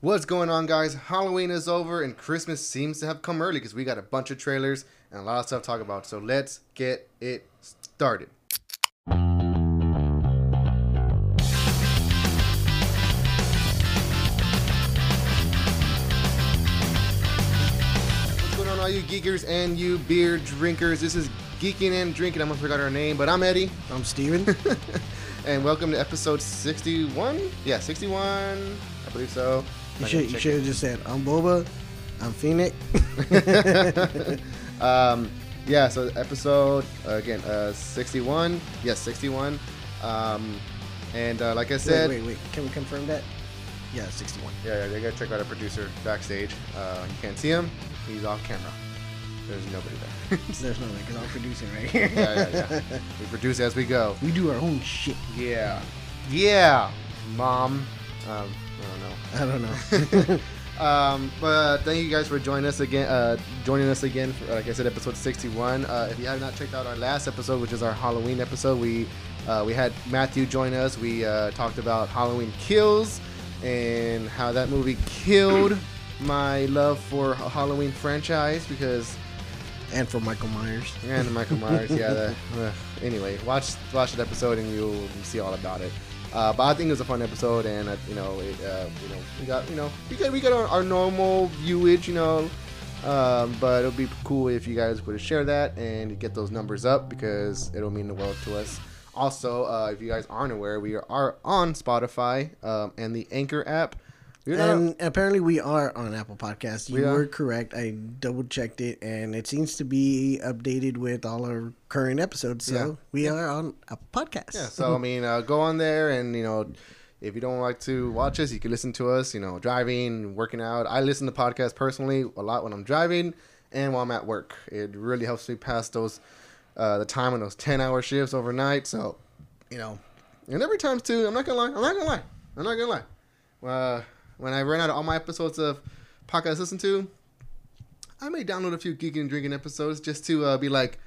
What's going on, guys? Halloween is over and Christmas seems to have come early because we got a bunch of trailers and a lot of stuff to talk about. So let's get it started. What's going on, all you geekers and you beer drinkers? This is Geeking and Drinking. I almost forgot our name, but I'm Eddie. I'm Steven. and welcome to episode 61. Yeah, 61. I believe so. You should you should have just said I'm Boba, I'm Phoenix. um, yeah, so episode uh, again, uh, sixty-one. Yes, sixty-one. Um, and uh, like I said, wait, wait, wait. Can we confirm that? Yeah, 61. yeah, yeah, they gotta check out our producer backstage. Uh, you can't see him; he's off camera. There's nobody there. There's no way because I'm producing right here. yeah, yeah, yeah. We produce as we go. we do our own shit. Yeah, yeah, mom. Um, I don't know. I don't know. Um, but thank you guys for joining us again. Uh, joining us again for, like I said, episode 61. Uh, if you have not checked out our last episode, which is our Halloween episode, we uh, we had Matthew join us. We uh, talked about Halloween Kills and how that movie killed my love for Halloween franchise because and for Michael Myers. and Michael Myers. Yeah. The, anyway, watch watch that episode and you'll see all about it. Uh, but I think it was a fun episode, and uh, you know, it, uh, you know, we got you know, we got we got our, our normal viewage, you know. Um, but it'll be cool if you guys would share that and get those numbers up because it'll mean the world to us. Also, uh, if you guys aren't aware, we are on Spotify um, and the Anchor app. Not- And apparently we are on Apple Podcasts. We You are? were correct. I double checked it, and it seems to be updated with all our current episodes. So Yeah. we are on Apple Podcasts. Yeah, so I mean, uh, go on there and you know, if you don't like to watch us, you can listen to us. You know, driving, working out. I listen to podcasts personally a lot when I'm driving and while I'm at work. It really helps me pass those uh, the time on those ten hour shifts overnight. So, you know, and every time too. I'm not gonna lie. I'm not gonna lie. I'm not gonna lie. Uh, when I run out of all my episodes of podcasts to listen to, I may download a few geeking and drinking episodes just to uh, be like,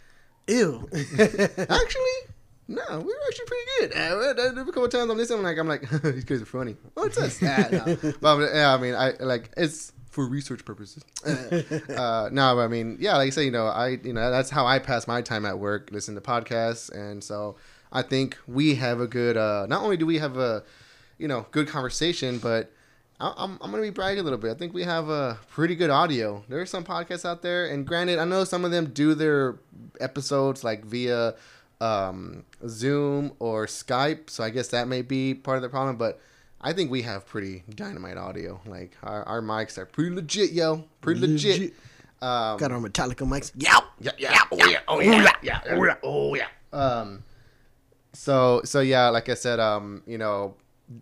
Ew. actually, no, we were actually pretty good. Uh, there were a couple times I'm listening, I'm like, I'm like, these guys are funny. What's this? Ah, no. But yeah, I mean, I like it's for research purposes. uh, no, but I mean, yeah, like I say, you know, I, you know, that's how I pass my time at work, listen to podcasts, and so I think we have a good. Uh, not only do we have a, you know, good conversation, but I- I'm, I'm gonna be bragging a little bit. I think we have a pretty good audio. There are some podcasts out there, and granted, I know some of them do their episodes like via um, Zoom or Skype, so I guess that may be part of the problem. But I think we have pretty dynamite audio. Like our, our mics are pretty legit, yo, pretty legit. Legit. Um, Got our Metallica mics. Yep. yeah, yeah, oh yeah, oh yeah, yeah, oh yeah, oh yeah. Um, so so yeah, like I said, um, you know,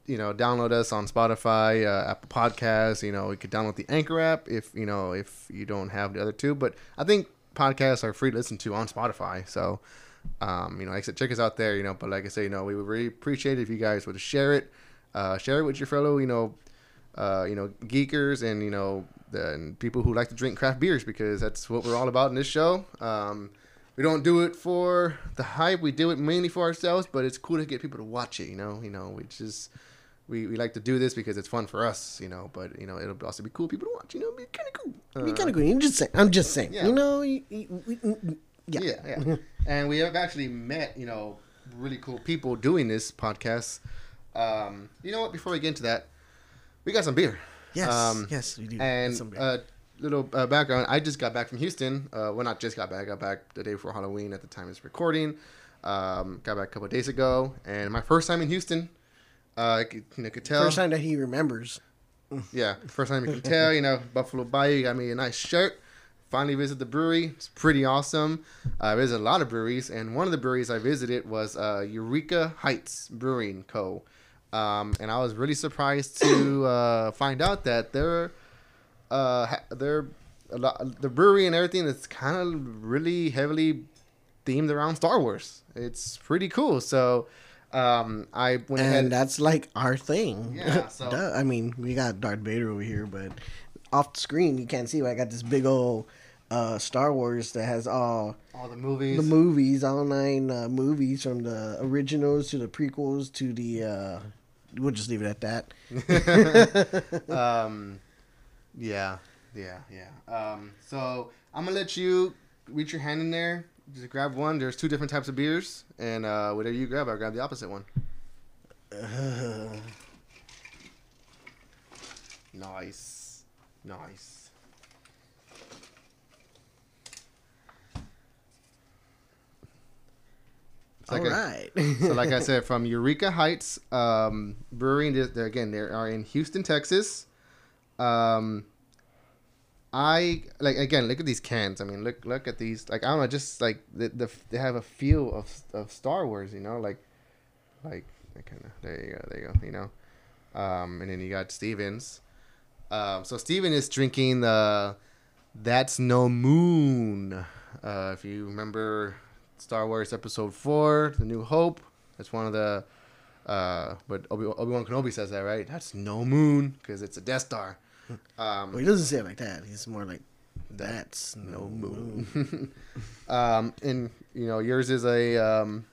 you know, download us on Spotify, uh, Apple Podcasts. You know, you could download the Anchor app if you know if you don't have the other two. But I think podcasts are free to listen to on Spotify. So, um, you know, like I said, check us out there. You know, but like I say, you know, we would really appreciate it if you guys would share it, uh, share it with your fellow, you know, uh, you know, geekers and you know, the, and people who like to drink craft beers because that's what we're all about in this show. Um, we don't do it for the hype. We do it mainly for ourselves, but it's cool to get people to watch it. You know, you know, we just we, we like to do this because it's fun for us. You know, but you know, it'll also be cool people to watch. You know, it'll be kind of cool. Be Uh, kind of good. You just saying. I'm just saying. yeah. You know. You, you, we- mm, yeah. yeah, yeah. and we have actually met, you know, really cool people doing this podcast. Um, you know what? Before we get into that, we got some beer. Yes. Um, yes, we do. And Some beer. uh, little uh, background: I just got back from Houston. Uh, well, not just got back. I got back the day before Halloween. At the time it's recording, um, got back a couple of days ago, and my first time in Houston. Uh, I could, you know, could tell. First time that he remembers. Yeah, first time you can tell. You know, Buffalo Bayou got me a nice shirt. Finally visited the brewery. It's pretty awesome. I visited a lot of breweries, and one of the breweries I visited was uh, Eureka Heights Brewing Co. Um, and I was really surprised to uh, find out that they're uh, they're a lot, the brewery and everything is kind of really heavily themed around Star Wars. It's pretty cool. So um, I went ahead. And that's like our thing. Yeah, so- Duh. I mean, we got Darth Vader over here, but off the screen you can't see. But I got this big old uh, Star Wars that has all all the movies. the movies, all nine uh, movies from the originals to the prequels to the uh, we'll just leave it at that. um, yeah, yeah, yeah. Um, so I'm gonna let you reach your hand in there. Just grab one. There's two different types of beers, and uh, whatever you grab, I'll grab the opposite one. Uh, Nice, nice. All like so like I said, from Eureka Heights um, Brewery, and they're, again they are in Houston, Texas. Um, I like again look at these cans. I mean look look at these like I don't know just like the, the they have a feel of of Star Wars. You know like like kind of there you go there you go you know. Um, and then you got Stevens. Um, so Steven is drinking the That's No Moon. Uh, if you remember Star Wars Episode Four, The New Hope. That's one of the. Uh, but Obi Wan Kenobi says that right. That's no moon because it's a Death Star. Um, well, he doesn't say it like that. He's more like, "That's no moon." um, and you know yours is a um,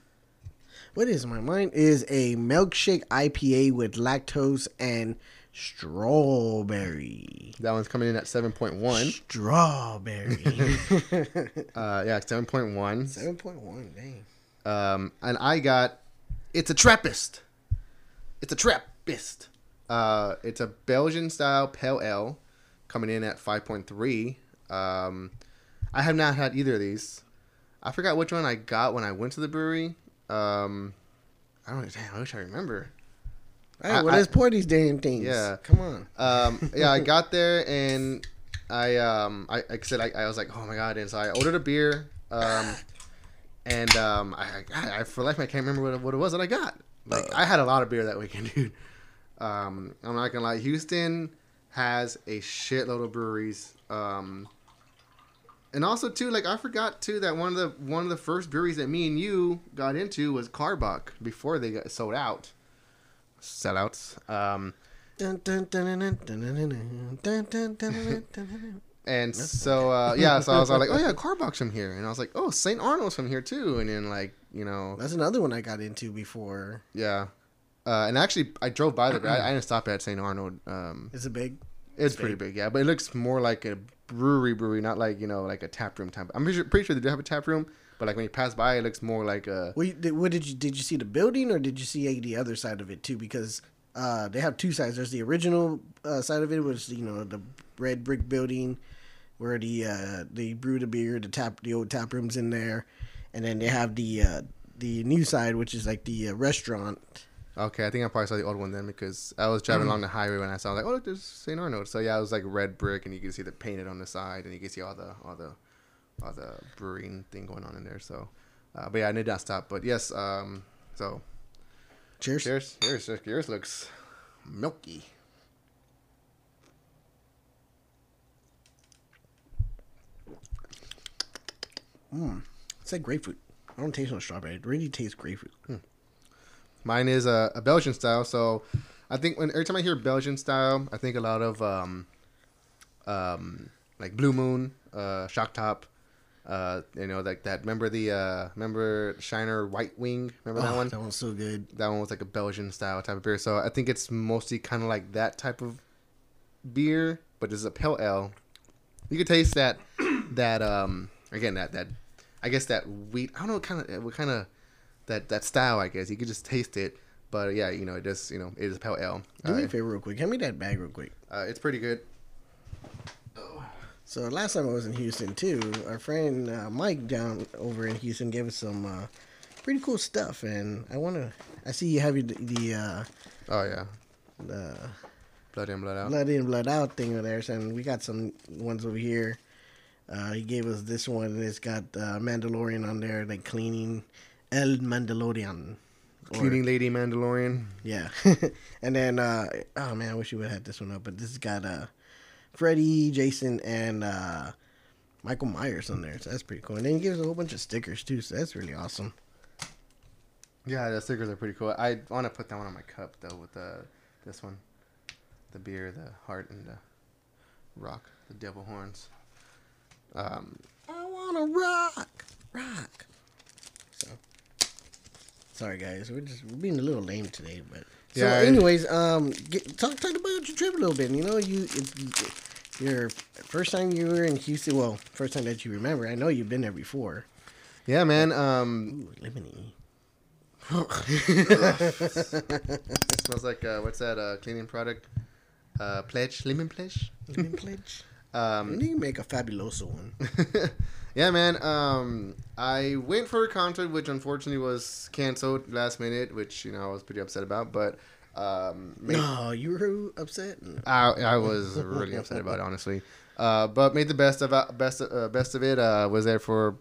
what is my mine is a milkshake IPA with lactose and strawberry. that one's coming in at seven point one. Strawberry. Uh, yeah, seven point one. Seven point one. Dang. Um, and I got it's a Trappist. It's a Trappist. Uh, it's a Belgian style pale ale, coming in at five point three. Um, I have not had either of these. I forgot which one I got when I went to the brewery. Um, I don't. Damn, I wish I remember. Hey, I- well, I- let's pour these damn things. Yeah. Come on. Um, yeah, I got there and I um I like I said I, I was like oh my god and so I ordered a beer um and um I, I, I for life I can't remember what it, what it was that I got like I had a lot of beer that weekend dude um, I'm not gonna lie, Houston has a shitload of breweries. Um, and also too, like I forgot too that one of the one of the first breweries that me and you got into was Karbach before they got sold out. Sellouts. Um, and so uh, yeah, so I was like, oh yeah, Karbach's from here, and I was like, oh St. Arnold's from here too, and then like you know that's another one I got into before. Yeah, uh, and actually I drove by there, I, I didn't stop at St. Arnold. Um, Is it big? it's pretty big, yeah, but it looks more like a brewery brewery, not like you know like a tap room type. I'm pretty sure, pretty sure they do have a tap room, but like when you pass by, it looks more like a you- did, what did you did you see the building or did you see the other side of it too? Because uh, they have two sides. There's the original uh, side of it, which you know the red brick building where the uh, they brew the beer, the tap the old tap rooms in there, and then they have the uh, the new side, which is like the uh, restaurant. Okay, I think I probably saw the old one then because I was driving along the highway when I saw like, oh look, there's St. Arnold. So yeah, it was like red brick, and you can see the painted on the side, and you can see all the all the all the brewing thing going on in there. So, uh, but yeah, I did not stop. But yes, um, so Cheers. cheers, yours yours looks milky. It's like grapefruit. I don't taste no strawberry. It really tastes grapefruit. Mine is a, a Belgian style. So I think when every time I hear Belgian style, I think a lot of um, um, like Blue Moon, uh, Shock Top. Uh, you know, like that. Remember the uh, remember Shiner White Wing? Remember that Oh, one? That one's so good. That one was like a Belgian style type of beer. So I think it's mostly kind of like that type of beer, but this is a pale ale. You can taste that that um again that that I guess that wheat. I don't know what kind of what kind of that that style. I guess you could just taste it. But yeah, you know, it just you know it is a pale ale. Do me a favor, real quick. Hand me that bag, real quick. uh, it's pretty good. So last time I was in Houston too, our friend uh, Mike down over in Houston gave us some uh, pretty cool stuff, and I want to. I see you have the, the, uh, Oh yeah, the blood in, blood out. blood in, blood out thing over there, and we got some ones over here. Uh, he gave us this one, and it's got uh, Mandalorian on there, like cleaning El Mandalorian. Or- Cleaning lady Mandalorian. Yeah. and then uh oh man, I wish you would have had this one up, but this has got uh Freddy, Jason, and uh Michael Myers on there. So that's pretty cool. And then he gives a whole bunch of stickers too, so that's really awesome. Yeah, the stickers are pretty cool. I want to put that one on my cup though with the this one, the beer, the heart, and the rock, the devil horns. Um, I wanna rock, rock. So sorry guys, we're just we're being a little lame today, but So, Yeah, anyways, um, get, talk talk about your trip a little bit. You know, you it's your first time you were in Houston. Well, first time that you remember. I know you've been there before. Yeah, man. Um, Ooh, lemony. it smells like uh, what's that uh, cleaning product? Uh, pledge, lemon pledge. Lemon pledge. Um, You need to make a fabuloso one. yeah, man. Um, I went for a concert, which unfortunately was canceled last minute, which you know I was pretty upset about. But um, made- No, you were upset. I, I was really upset about it, honestly. Uh, but made the best of it- best uh, best of it. Uh, was there for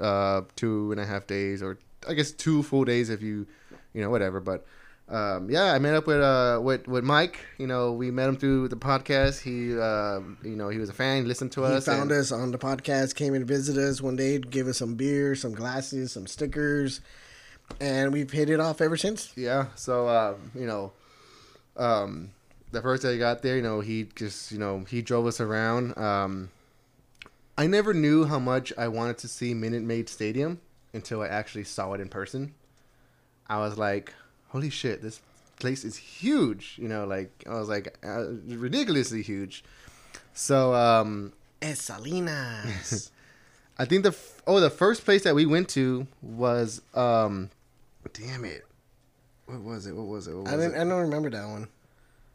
uh, two and a half days, or I guess two full days if you, you know, whatever. But um, yeah, I met up with uh with, with Mike. You know, we met him through the podcast. He, uh, you know, he was a fan. He listened to us. He us. found us on the podcast, came and visited us one day, gave us some beer, some glasses, some stickers, and we've hit it off ever since. Yeah. So um, you know, um, the first day I got there, you know, he just you know he drove us around. Um, I never knew how much I wanted to see Minute Maid Stadium until I actually saw it in person. I was like, "Holy shit, this place is huge!" You know, like I was like uh, ridiculously huge. So um, Es Salinas. I think the f- oh the first place that we went to was um, damn it, what was it? What was it? What was I didn't. it? I don't remember that one.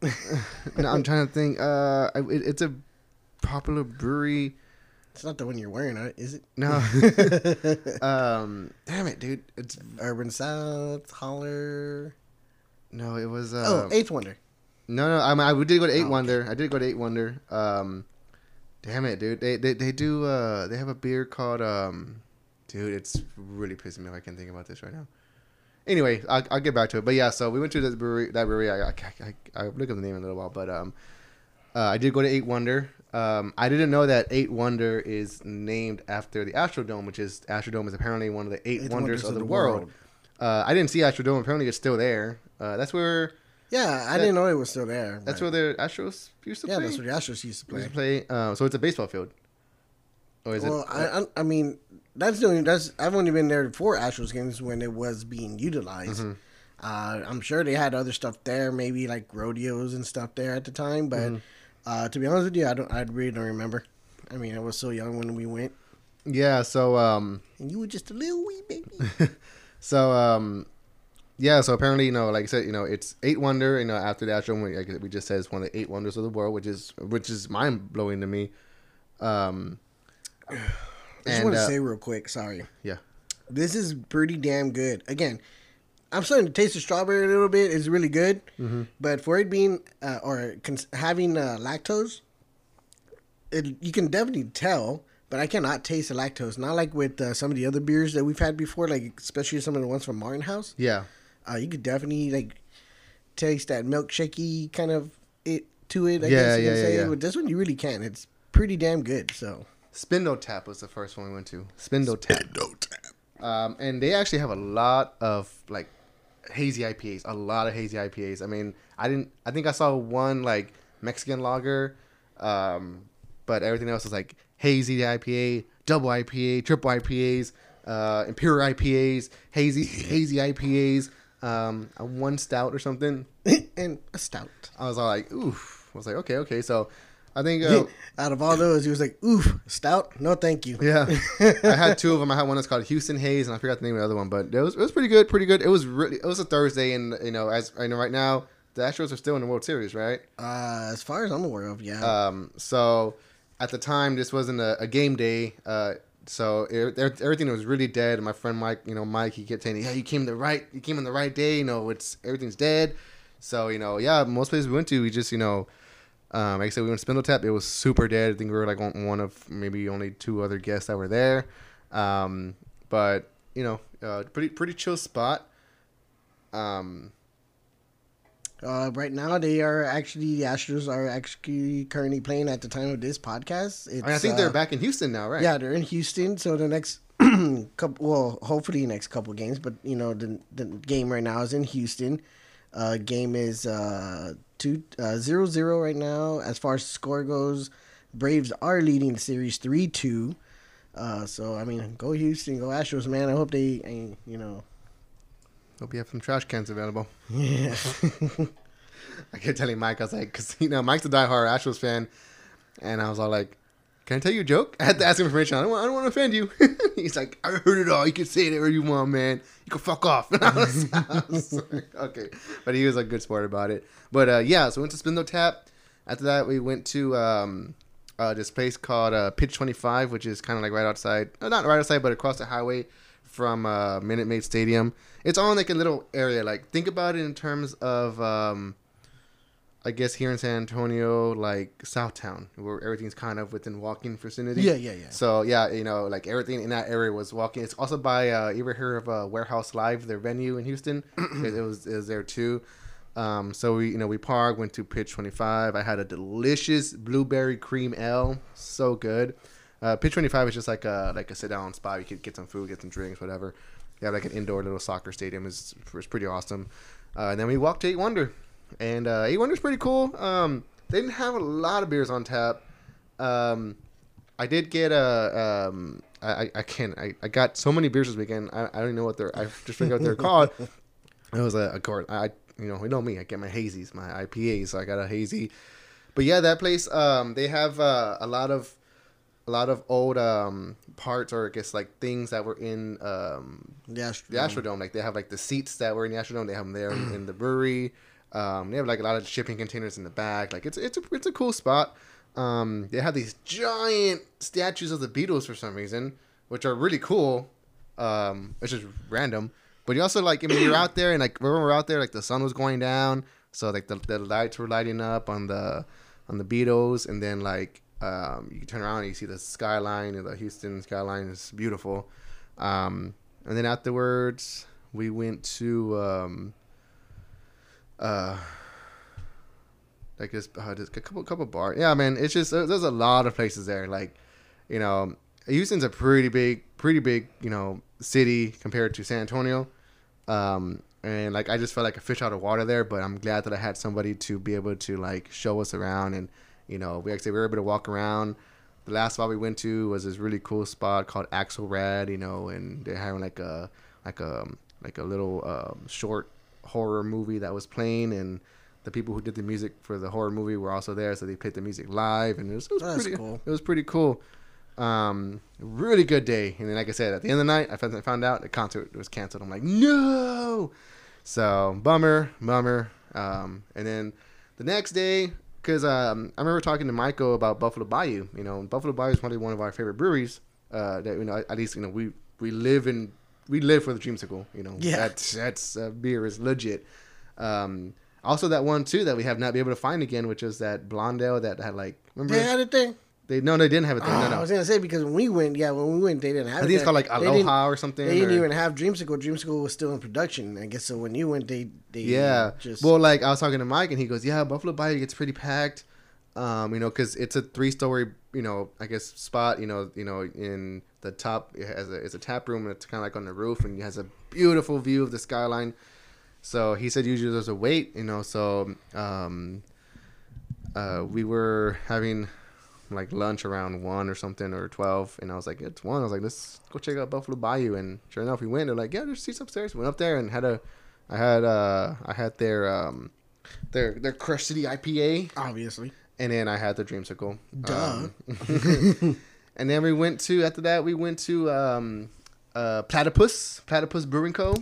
no, I'm trying to think. Uh, it, it's a popular brewery. It's not the one you're wearing? Is it? No, um, damn it, dude. It's Urban South, Holler. no, it was. Uh, oh, Eighth Wonder. no, no. I mean, I did go to Eight Oh, okay. Wonder. I did go to Eight Wonder. Um, damn it, dude. They they they do. Uh, they have a beer called um, dude. It's really pissing me off. I can't think about this right now. Anyway, I'll, I'll get back to it. But yeah, so we went to that brewery. That brewery. I I, I, I'll look up the name in a little while. But um, uh, I did go to Eight Wonder. Um, I didn't know that Eight Wonder is named after the Astrodome, which is Astrodome is apparently one of the eight Eight wonders, of the, world. Uh, I didn't see Astrodome. Apparently, it's still there. Uh, that's where Yeah, I That- didn't know it was still there. that's where the Astros used to Yeah, play. Yeah, that's where the Astros used to used play. to play. Uh, so it's a baseball field. Or is Well, it? I, I, I mean, that's the only. That's I've only been there for Astros games when it was being utilized. Mm-hmm. Uh, I'm sure they had other stuff there, maybe like rodeos and stuff there at the time. But Mm-hmm. Uh, to be honest with you, I don't. I really don't remember. I mean, I was so young when we went, yeah. So um, and you were just a little wee baby. so um, yeah. So apparently, you know, like I said, you know, it's eight wonder. You know, after the we, like we just said, it's one of the eight wonders of the world, which is which is mind blowing to me. Um, I just want to uh, say real quick, sorry. Yeah. This is pretty damn good. Again, I'm starting to taste the strawberry a little bit. It's really good, Mm-hmm. but for it being uh, or cons- having uh, lactose, it, you can definitely tell. But I cannot taste the lactose. Not like with uh, some of the other beers that we've had before, like especially some of the ones from Martin House. yeah. Uh, you could definitely like taste that milkshakey kind of it to it. I Yeah, guess you yeah, can yeah, say. yeah. But this one you really can. It's pretty damn good. So Spindletap was the first one we went to. Spindletap. Um, and they actually have a lot of like hazy IPAs, a lot of hazy IPAs. I mean, I didn't. I think I saw one like Mexican lager, um, but everything else was like hazy IPA, double IPA, triple IPAs, uh, imperial IPAs, hazy hazy IPAs, um, a one stout or something. and a stout. I was all like, oof. I was like, okay, okay. So I think. Uh, Out of all those, he was like, "Oof, stout? No, thank you." Yeah, I had two of them. I had one that's called Houston Haze, and I forgot the name of the other one, but it was it was pretty good, pretty good. It was really it was a Thursday, and you know, as I know right now, the Astros are still in the World Series, right? Uh, as far as I'm aware of, yeah. Um, so at the time, this wasn't a, a game day, uh, so it, it- everything was really dead. And my friend Mike, you know, Mike, he kept saying, "Yeah, you came the right, you came on the right day. You know, it's everything's dead." So you know, yeah, most places we went to, we just you know. Um, like I said, we went to Spindletap. It was super dead. I think we were like one of maybe only two other guests that were there. Um, but you know, uh, pretty pretty chill spot. Um, Uh, right now, they are actually the Astros are actually currently playing at the time of this podcast. It's, I, mean, I think they're uh, back in Houston now, right? Yeah, they're in Houston. So the next couple, well, hopefully next couple games, but you know the the game right now is in Houston. Uh, game is uh two uh zero zero right now. As far as score goes, Braves are leading the series three two. Uh, so I mean, go Houston, go Astros, man. I hope they, you know, Hope you have some trash cans available. Yeah. I kept telling Mike, I was like, because you know, Mike's a diehard Astros fan, and I was all like, "Can I tell you a joke?" I had to ask him information. I don't, want, I don't want to offend you. He's like, "I heard it all. You can say it wherever you want, man. You can fuck off." I was, I was like, okay, but he was a good sport about it. But uh, yeah, so we went to Spindletap. After that, we went to um, uh, this place called uh, Pitch Twenty Five, which is kind of like right outside, uh, not right outside, but across the highway from uh, Minute Maid Stadium. It's on like a little area. Like think about it in terms of. Um, I guess here in San Antonio, like Southtown, where everything's kind of within walking vicinity. Yeah, yeah, yeah. So yeah, you know, like everything in that area was walking. It's also by uh, you ever heard of uh, Warehouse Live, their venue in Houston? it, it was it was there too. Um, so we you know we parked, went to Pitch Twenty Five. I had a delicious blueberry cream ale, so good. Uh, Pitch Twenty Five is just like a like a sit down spot. You could get some food, get some drinks, whatever. You have like an indoor little soccer stadium. is pretty awesome. Uh, and then we walked to Eight Wonder and uh, Eight Wonder's pretty cool. Um, they didn't have a lot of beers on tap. Um, I did get a. Um, I, I can't. I, I got so many beers this weekend. I, I don't even know what they're. I just figured out what they're called. It was a, a. I you know you know me. I get my hazies, my IPAs. So I got a hazy. But yeah, that place. Um, they have uh, a lot of a lot of old um parts or I guess like things that were in um The Astrodome. the Astrodome. Like they have like the seats that were in the Astrodome. They have them there in the brewery. Um, they have like a lot of shipping containers in the back. Like it's it's a it's a cool spot. Um, they have these giant statues of the Beatles for some reason, which are really cool. Um, which is random. But you also like I mean you're out there and like when we were out there like the sun was going down, so like the, the lights were lighting up on the on the Beatles, and then like um, you turn around and you see the skyline and the Houston skyline is beautiful. Um, and then afterwards we went to um, uh like this, uh, just a couple couple bars. Yeah, man, it's just uh, there's a lot of places there. Like, you know, Houston's a pretty big, pretty big, you know, city compared to San Antonio. Um, and like I just felt like a fish out of water there. But I'm glad that I had somebody to be able to like show us around, and you know, we actually we were able to walk around. The last spot we went to was this really cool spot called Axel Axelrad, you know, and they're having like a like a like a little um, short horror movie that was playing, and the people who did the music for the horror movie were also there, so they played the music live, and it was, it was That's pretty cool. It was pretty cool. Um, really good day, and then like I said, at the end of the night, I found, I found out the concert was canceled. I'm like, no. So bummer, bummer. Um, and then the next day, because um, I remember talking to Michael about Buffalo Bayou. You know, Buffalo Bayou is probably one of our favorite breweries. Uh, that you know, at least you know we we live in we live for the dreamsicle. You know, Yeah. that's that's uh, beer is legit. Um, also that one too that we have not been able to find again, which is that Blondale that had like remember They had it there. they no they didn't have a thing. Oh, no I was gonna say because when we went, yeah, when we went, they didn't have. I it think it's called like Aloha or something. They didn't or- even have Dreamsicle. Dreamsicle was still in production. I guess so. When you went, they they Yeah. just Well, like I was talking to Mike, and he goes, "Yeah, Buffalo Bayou gets pretty packed, um, you know, because it's a three-story, you know, I guess spot, you know, you know, in the top it has a it's a tap room, it's kind of like on the roof, and it has a beautiful view of the skyline. So he said usually there's a wait, you know, so um, uh, we were having like lunch around one or something or twelve, and I was like, it's one. I was like, let's go check out Buffalo Bayou, and sure enough, we went. They're like, yeah, there's seats upstairs. We Went up there and had a, I had uh, I had their um, their their Crush City IPA, obviously. And then I had the Dreamsicle. Duh. Um, and then we went to after that we went to um, uh, Platypus Platypus Brewing Co.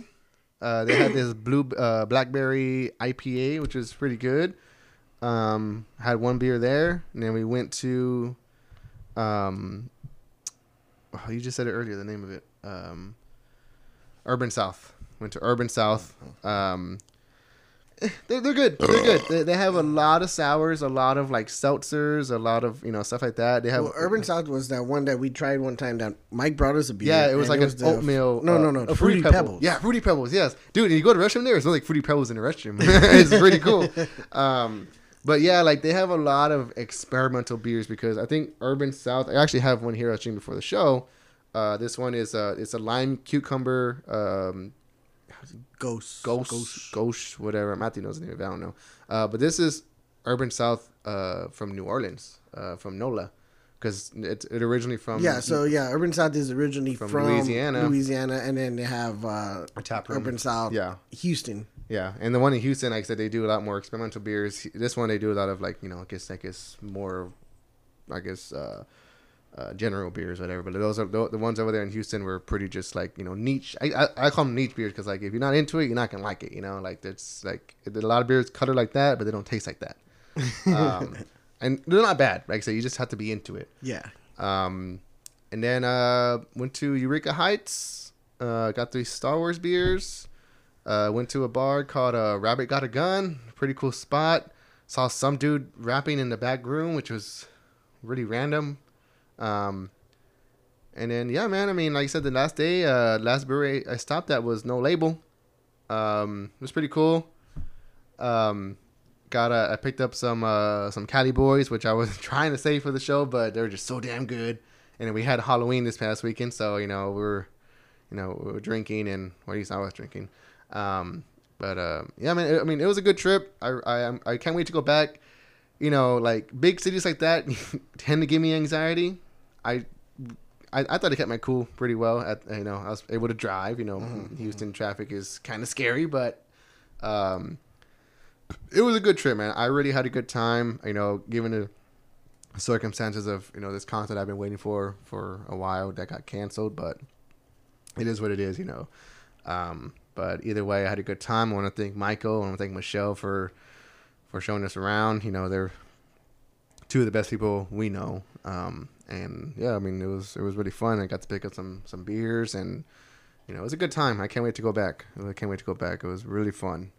Uh, they had this blue uh, blackberry IPA, which was pretty good. Um, had one beer there, and then we went to. Um, oh, you just said it earlier. The name of it, um, Urban South. Went to Urban South. Um, eh, they're, they're good. They're good. They, they have a lot of sours, a lot of like seltzers, a lot of you know stuff like that. They have Well, Urban South was that one that we tried one time. That Mike brought us a beer. Yeah, it was and like an the- oatmeal. No, uh, no, no. a Fruity, Pebble. Pebbles. Yeah, fruity pebbles. Yes, dude. And you go to the restroom there, it's like fruity pebbles in the restroom. it's pretty cool. Um, but yeah, like they have a lot of experimental beers because I think Urban South. I actually have one here I was streaming before the show. Uh, this one is uh, it's a lime cucumber um, Ghost. ghost, Ghost. ghost, whatever. Matthew knows the name of it. I don't know. Uh, but this is Urban South uh, from New Orleans, uh, from NOLA. because it's it originally from yeah. So yeah, Urban South is originally From from, Louisiana. Louisiana, and then they have uh, tap room. Urban South, Yeah, Houston. yeah, and the one in Houston, like I said, they do a lot more experimental beers. This one they do a lot of like you know, I guess I guess more, I guess. uh uh, general beers, whatever. But those are the, the ones over there in Houston were pretty just like you know niche. I I, I call them niche beers because like if you're not into it, you're not gonna like it. You know, like it's like a lot of beers color like that, but they don't taste like that. Um, and they're not bad. Like I said, you just have to be into it. Yeah. Um, and then uh, went to Eureka Heights. Uh, got three Star Wars beers. Uh, went to a bar called uh, Rabbit Got a Gun. Pretty cool spot. Saw some dude rapping in the back room, which was really random. Um, and then yeah, man. I mean, like I said, the last day, uh, last brewery I stopped at was No Label. Um, it was pretty cool. Um, got a, I picked up some uh, some Cali Boys, which I was trying to save for the show, but they were just so damn good. And we had Halloween this past weekend, so you know we were, you know, we were drinking, and what well, at least I was drinking. Um, but uh, yeah, I mean, I mean, it was a good trip. I I I can't wait to go back. You know, like big cities like that tend to give me anxiety. I I, I thought I kept my cool pretty well. At you know, I was able to drive. You know, Mm-hmm. Houston traffic is kind of scary, but um, it was a good trip, man. I really had a good time. You know, given the circumstances of you know this concert I've been waiting for for a while that got canceled, but it is what it is. You know, um, but either way, I had a good time. I want to thank Michael. I want to thank Michelle for for showing us around. You know, they're two of the best people we know. Um, and yeah, I mean, it was it was really fun. I got to pick up some some beers, and you know, it was a good time. I can't wait to go back. I can't wait to go back. It was really fun.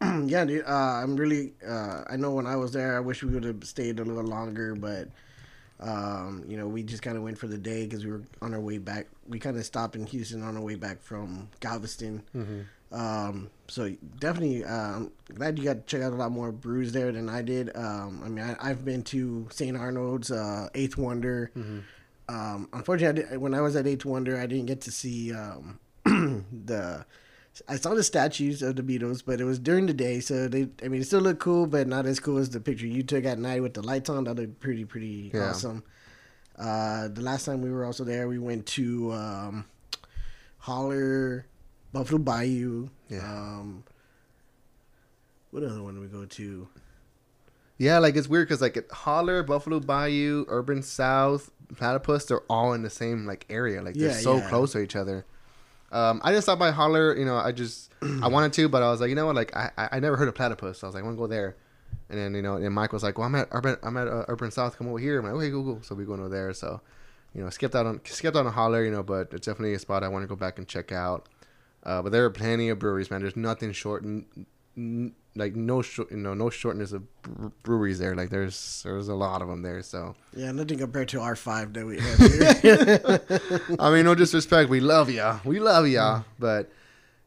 yeah, dude. Uh, I'm really. Uh, I know when I was there, I wish we would have stayed a little longer, but um, you know, we just kind of went for the day because we were on our way back. We kind of stopped in Houston on our way back from Galveston. Um, so definitely, uh, I'm glad you got to check out a lot more brews there than I did. Um, I mean, I, I've been to St. Arnold's, uh, Eighth Wonder. Um, unfortunately, I did, when I was at Eighth Wonder, I didn't get to see um, the. I saw the statues of the Beatles, but it was during the day, so they. I mean, it still looked cool, but not as cool as the picture you took at night with the lights on. That looked pretty, pretty Yeah. awesome. Uh, the last time we were also there, we went to um, Holler, Buffalo Bayou. Yeah. Um, what other one did we go to? Yeah, like it's weird because like at Holler, Buffalo Bayou, Urban South, Platypus, they're all in the same like area. Like they're Yeah, so yeah. close to each other. Um, I just stopped by Holler. You know, I just I wanted to, but I was like, you know what? Like I I never heard of Platypus. So I was like, I want to go there. And then you know, and Mike was like, well, I'm at Urban I'm at uh, Urban South. Come over here. I'm like, okay, cool, cool. So we going over there. So you know, skipped out on skipped out on Holler. You know, but it's definitely a spot I want to go back and check out. Uh, but there are plenty of breweries, man. There's nothing short, n- n- like no short, you know, no shortness of bre- breweries there. Like there's there's a lot of them there. So Yeah, nothing compared to our five that we have here. I mean, no disrespect, we love ya, we love ya, Mm. but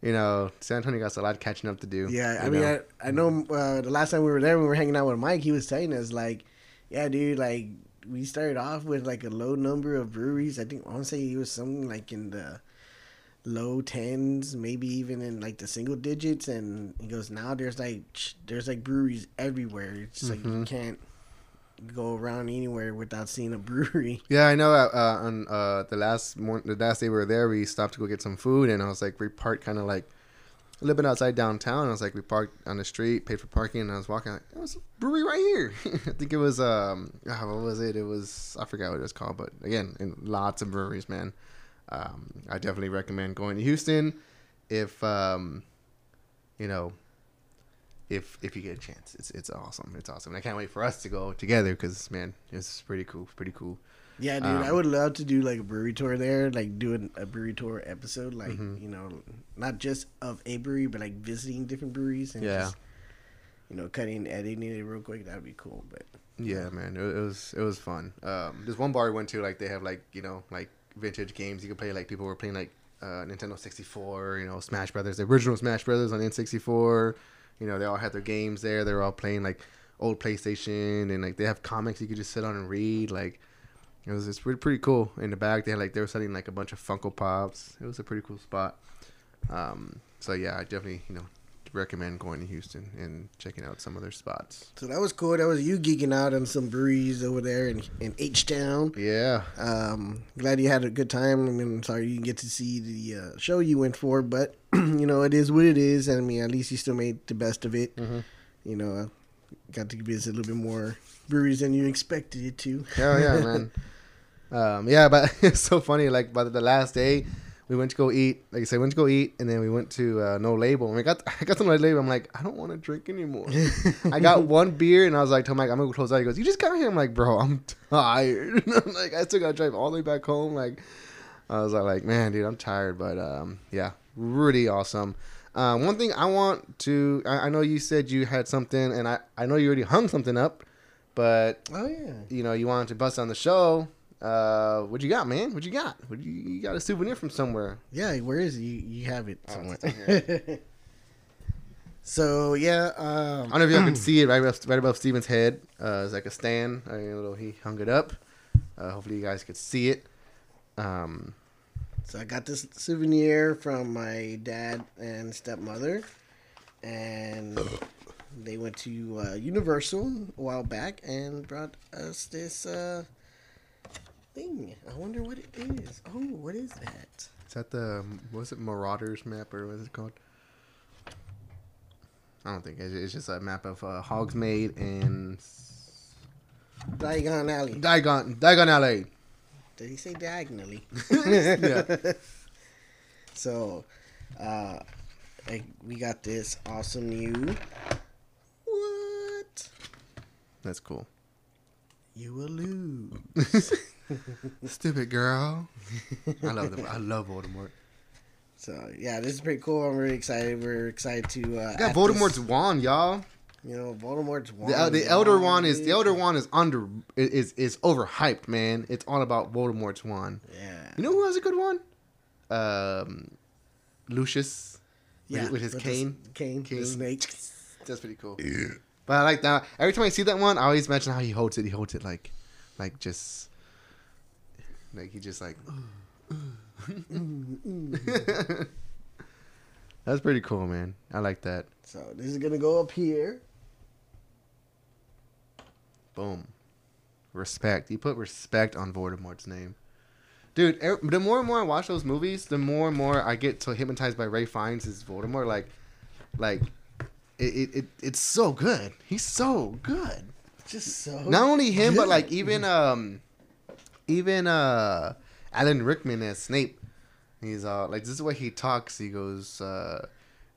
you know, San Antonio got a lot of catching up to do. yeah, I mean, know? I, I know uh, the last time we were there, we were hanging out with Mike. He was telling us like, yeah, dude, like we started off with like a low number of breweries. I think I want to say it was something like in the low tens, maybe even in like the single digits. And he goes, now there's like there's like breweries everywhere. It's just like you Mhm. can't go around anywhere without seeing a brewery. Yeah, I know. Uh, uh, on uh, the last mor- the last day we were there, we stopped to go get some food, and I was like, we parked kind of like a little bit outside downtown. I was like, we parked on the street, paid for parking, and I was walking. Like, it was a brewery right here. I think it was um, ah, what was it? It was I forgot what it was called, but again, in lots of breweries, man. Um, I definitely recommend going to Houston if um, you know. If, if you get a chance, it's it's awesome. It's awesome. And I can't wait for us to go together because man, it's pretty cool. Pretty cool. Yeah, dude, I Um, would love to do like a brewery tour there, like doing a brewery tour episode, like Mhm. you know, not just of a brewery, but like visiting different breweries and Yeah. just you know, cutting editing it real quick. That'd be cool. But Yeah, man, it, it was it was fun. Um, there's one bar we went to, like they have like you know like vintage games you could play. Like people were playing like uh, Nintendo 64, you know Smash Brothers, the original Smash Brothers on N64. You know they all had their games there. They were all playing like old PlayStation, and like they have comics you could just sit on and read. Like it was it's pretty pretty cool. In the back they had like they were selling like a bunch of Funko Pops. It was a pretty cool spot. Um, so yeah, I definitely you know recommend going to Houston and checking out some of their spots. So that was cool. That was you geeking out on some breweries over there in in H Town. Yeah. Um, glad you had a good time. I mean, sorry you didn't get to see the uh, show you went for, but you know it is what it is. And I mean, at least you still made the best of it. Mhm. You know, uh, got to visit a little bit more breweries than you expected it to. Hell yeah, man. Um, yeah, but it's so funny. Like by the last day, we went to go eat. Like I said, went to go eat, and then we went to uh, No Label. And we got I got to No Label. I'm like, I don't want to drink anymore. I got one beer, and I was like, tell Mike, I'm gonna close out. He goes, You just got here. I'm like, Bro, I'm tired. I'm like, I still gotta drive all the way back home. Like, I was like, Man, dude, I'm tired. But um, yeah, really awesome. Uh, one thing I want to, I, I know you said you had something, and I, I know you already hung something up, but Oh yeah. you know, you wanted to bust on the show. Uh, what you got, man? What you got? What you, you got a souvenir from somewhere? Yeah, where is it? You, you have it Oh, somewhere. so yeah, I um, don't know if y'all can see it right above, right above Steven's head. Uh, it's like a stand. You know, he hung it up. Uh, hopefully, you guys could see it. Um, so I got this souvenir from my dad and stepmother, and they went to uh, Universal a while back and brought us this uh, thing. I wonder what it is. Oh, what is that? is that the what was it Marauders map or what is it called? I don't think it's, it's just a map of uh, Hogsmeade and Diagon Alley. Diagon Diagon Alley. Did he say diagonally? Yeah. So, uh, like, we got this awesome new. What? That's cool. You will lose. Stupid girl. I love them. I love Voldemort. So yeah, this is pretty cool. I'm really excited. We're excited to. Uh, I got Voldemort's this- wand, y'all. you know, Voldemort's The, wand. uh, the Elder on Wand is the. Elder Wand is under is is overhyped, man. It's all about Voldemort's wand. Yeah. You know who has a good one? Um, Lucius. with- yeah, with his the cane. s- cane, Cane. the snake. That's pretty cool. But I like that. Every time I see that one, I always imagine how he holds it. He holds it like, like just, like he just like. That's pretty cool, man. I like that. So this is gonna go up here. Boom. Respect. You put respect on Voldemort's name. Dude, er- the more and more I watch those movies, the more and more I get so hypnotized by Ralph Fiennes as Voldemort. Like, like, it, it, it it's so good. He's so good. Just so. Not only him, but like even um, even uh, Alan Rickman as Snape. He's uh like this is way he talks. He goes, uh,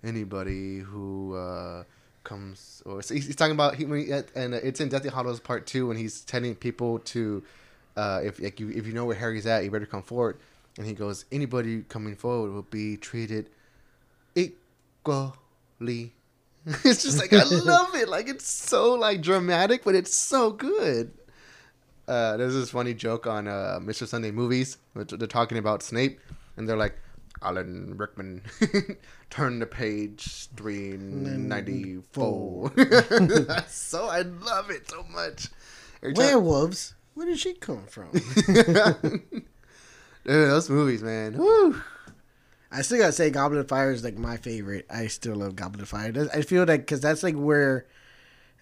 anybody who uh comes or so he's, he's talking about he, and it's in Deathly Hallows Part Two when he's telling people to uh if like you if you know where Harry's at, you better come forward. And he goes, anybody coming forward will be treated equally. it's just like I love it. Like it's so like dramatic, but it's so good. Uh, there's this funny joke on uh, Mr. Sunday Movies. which They're talking about Snape, and they're like, Alan Rickman, turn to page three ninety four. so I love it so much. Every time- werewolves. Where did she come from? Dude, those movies, man. Woo. I still gotta say, Goblet of Fire is like my favorite. I still love Goblet of Fire. I feel like because that's like where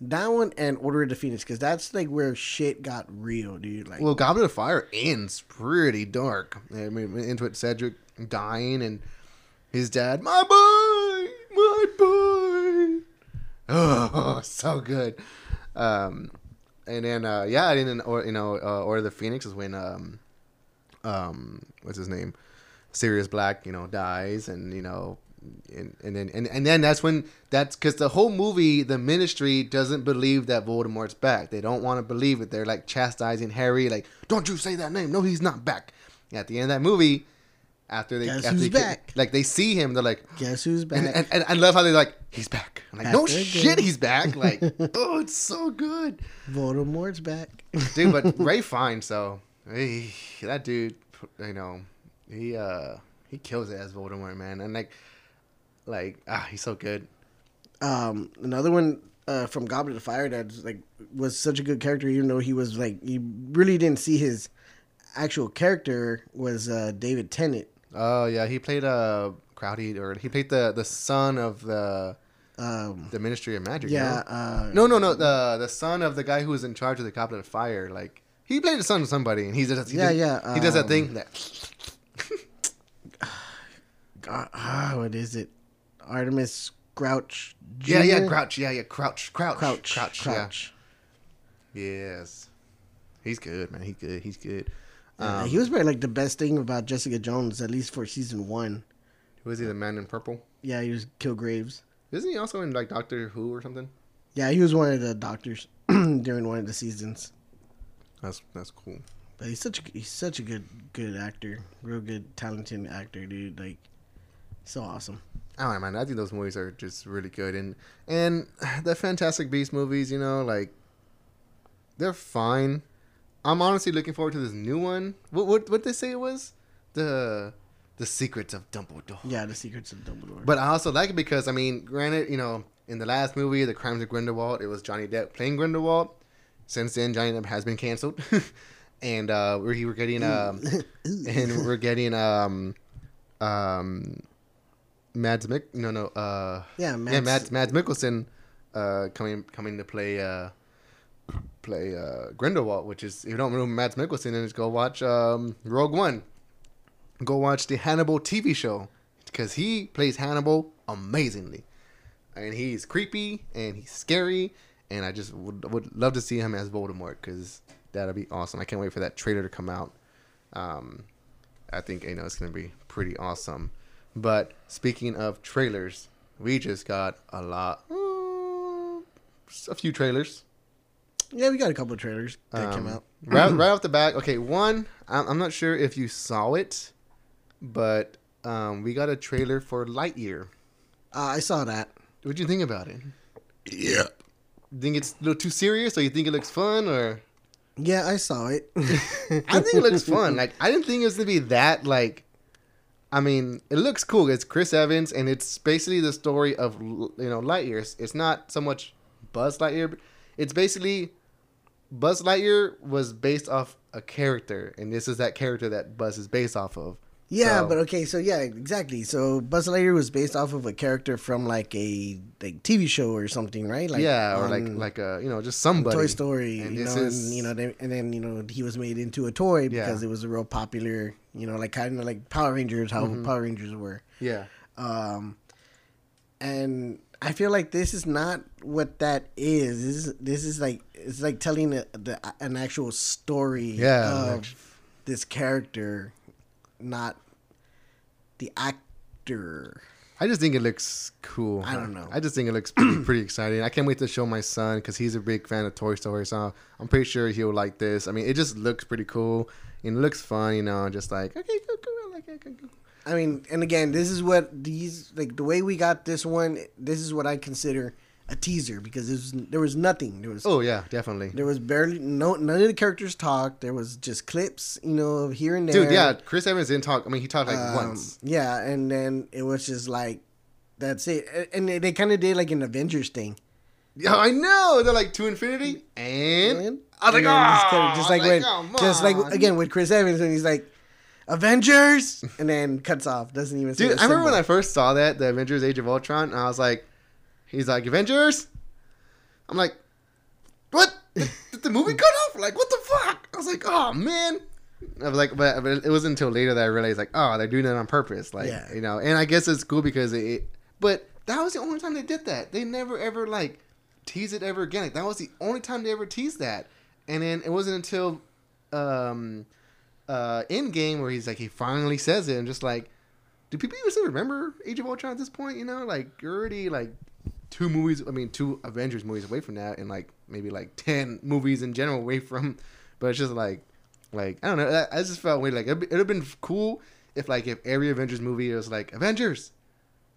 that one and Order of the Phoenix, because that's like where shit got real, dude. Like, Well, Goblet of Fire ends pretty dark. I mean, into it, Cedric dying and his dad, my boy, my boy. Oh, so good. Um, and then uh, yeah, and then or you know, uh, Order of the Phoenix is when um, um, what's his name, Sirius Black, you know, dies, and you know. And, and then and, and then that's when that's because the whole movie the ministry doesn't believe that Voldemort's back they don't want to believe it they're like chastising Harry like don't you say that name no he's not back at the end of that movie after they Guess after who's they get- back? like they see him they're like guess who's back? and, and, and I love how they're like he's back I'm like no shit he's back like oh it's so good Voldemort's back. dude but Ralph Fiennes so he, that dude you know he uh he kills it as Voldemort man and like like ah he's so good um, another one uh, from Goblet of Fire that like was such a good character, even though he was like you really didn't see his actual character was uh, David Tennant. Oh yeah, he played uh Crowdy or he played the the son of the Um, the Ministry of Magic. yeah. no? Uh, No, no, no. The the son of the guy who was in charge of the Goblet of Fire. Like he played the son of somebody, and he does. He Yeah, does, yeah, He does that um, thing that. God, ah, what is it? Artemis Grouch. Yeah, yeah, Jr.? Crouch. Yeah, yeah, Crouch, Crouch, Crouch. Crouch. Crouch. Yeah. Yes. He's good, man. He's good. He's good. Yeah, Um, he was probably like the best thing about Jessica Jones, at least for season one. was he the man in purple? Yeah, he was Kilgraves. Isn't he also in like Doctor Who or something? Yeah, he was one of the doctors during one of the seasons. That's that's cool. But he's such a he's such a good good actor, real good talented actor, dude. Like, so awesome. I don't know, man. I think those movies are just really good, and and the Fantastic Beast movies, you know, like they're fine. I'm honestly looking forward to this new one. What what what they say it was the the Secrets of Dumbledore. Yeah, the Secrets of Dumbledore. But I also like it because I mean, granted, you know, in the last movie, The Crimes of Grindelwald, it was Johnny Depp playing Grindelwald. Since then, Johnny Depp has been canceled, and uh, we're we're getting um, and we're getting um, um, Mads Mick. No, no, uh, yeah, yeah, Mads, Mads Mads Mikkelsen, uh, coming coming to play uh, play uh, Grindelwald. Which is if you don't know Mads Mikkelsen, then just go watch um, Rogue One. Go watch the Hannibal TV show because he plays Hannibal amazingly, and he's creepy and he's scary, and I just would would love to see him as Voldemort because that'll be awesome. I can't wait for that trailer to come out. Um, I think you know it's gonna be pretty awesome. But speaking of trailers, we just got a lot, uh, a few trailers. Yeah, we got a couple of trailers that came Um, out. right, right off the bat. Okay, one, I'm, I'm not sure if you saw it, but um, we got a trailer for Lightyear. Uh, I saw that. What do you think about it? Yeah. Think it's a little too serious, or you think it looks fun, or Yeah, I saw it. I think it looks fun. Like I didn't think it was gonna be that like. I mean, it looks cool. It's Chris Evans, and it's basically the story of you know Lightyear. It's, not so much Buzz Lightyear. It's basically Buzz Lightyear was based off a character, and this is that character that Buzz is based off of. Yeah, So- but okay, so yeah, exactly. So Buzz Lightyear was based off of a character from like a like TV show or something, right? Like yeah, or like um, like a you know just somebody. Toy Story, And you know, is- and, you know, they, and then you know he was made into a toy Yeah. because it was a real popular, you know, like kind of like Power Rangers, how Mm-hmm. Power Rangers were. Yeah, Um, and I feel like this is not what that is. This is this is like it's like telling a, the an actual story Yeah, of this character, not the actor. I just think it looks cool. I don't know. I just think it looks pretty, pretty exciting. I can't wait to show my son because he's a big fan of Toy Story. So I'm pretty sure he'll like this. I mean, it just looks pretty cool and it looks fun. You know, just like okay, cool, cool, I like it. Cool, cool. I mean, and again, this is what these like the way we got this one. This is what I consider a teaser because there's there was nothing. There was Oh yeah, definitely, there was barely no none of the characters talked. There was just clips, you know, of here and there. dude. Yeah, Chris Evans didn't talk. I mean, he talked like Um, once. Yeah, and then it was just like that's it. And they, they kind of did like an Avengers thing. Yeah, I know. They're like to infinity and. And- I was like, then just "Oh," kinda- just like was when, "Come just like again with Chris Evans, and he's like, Avengers, and then cuts off. Doesn't even. say Dude, I remember when I first saw that, the Avengers Age of Ultron, and I was like, he's like, Avengers? I'm like, what? Did, did the movie cut off? Like, what the fuck? I was like, oh, man. I was like, but, but it wasn't until later that I realized, like, oh, they're doing it on purpose. Like, Yeah. you know, and I guess it's cool because it, but that was the only time they did that. They never ever, like, tease it ever again. Like, that was the only time they ever teased that. And then it wasn't until, um, uh, where he's like, he finally says it, and just like, do people even remember Age of Ultron at this point? You know, like you're already like two movies. I mean, two Avengers movies away from that, and like maybe like ten movies in general away from. But it's just like, like I don't know. I, just felt weird. Like it'd it'd have been cool if like if every Avengers movie was like Avengers,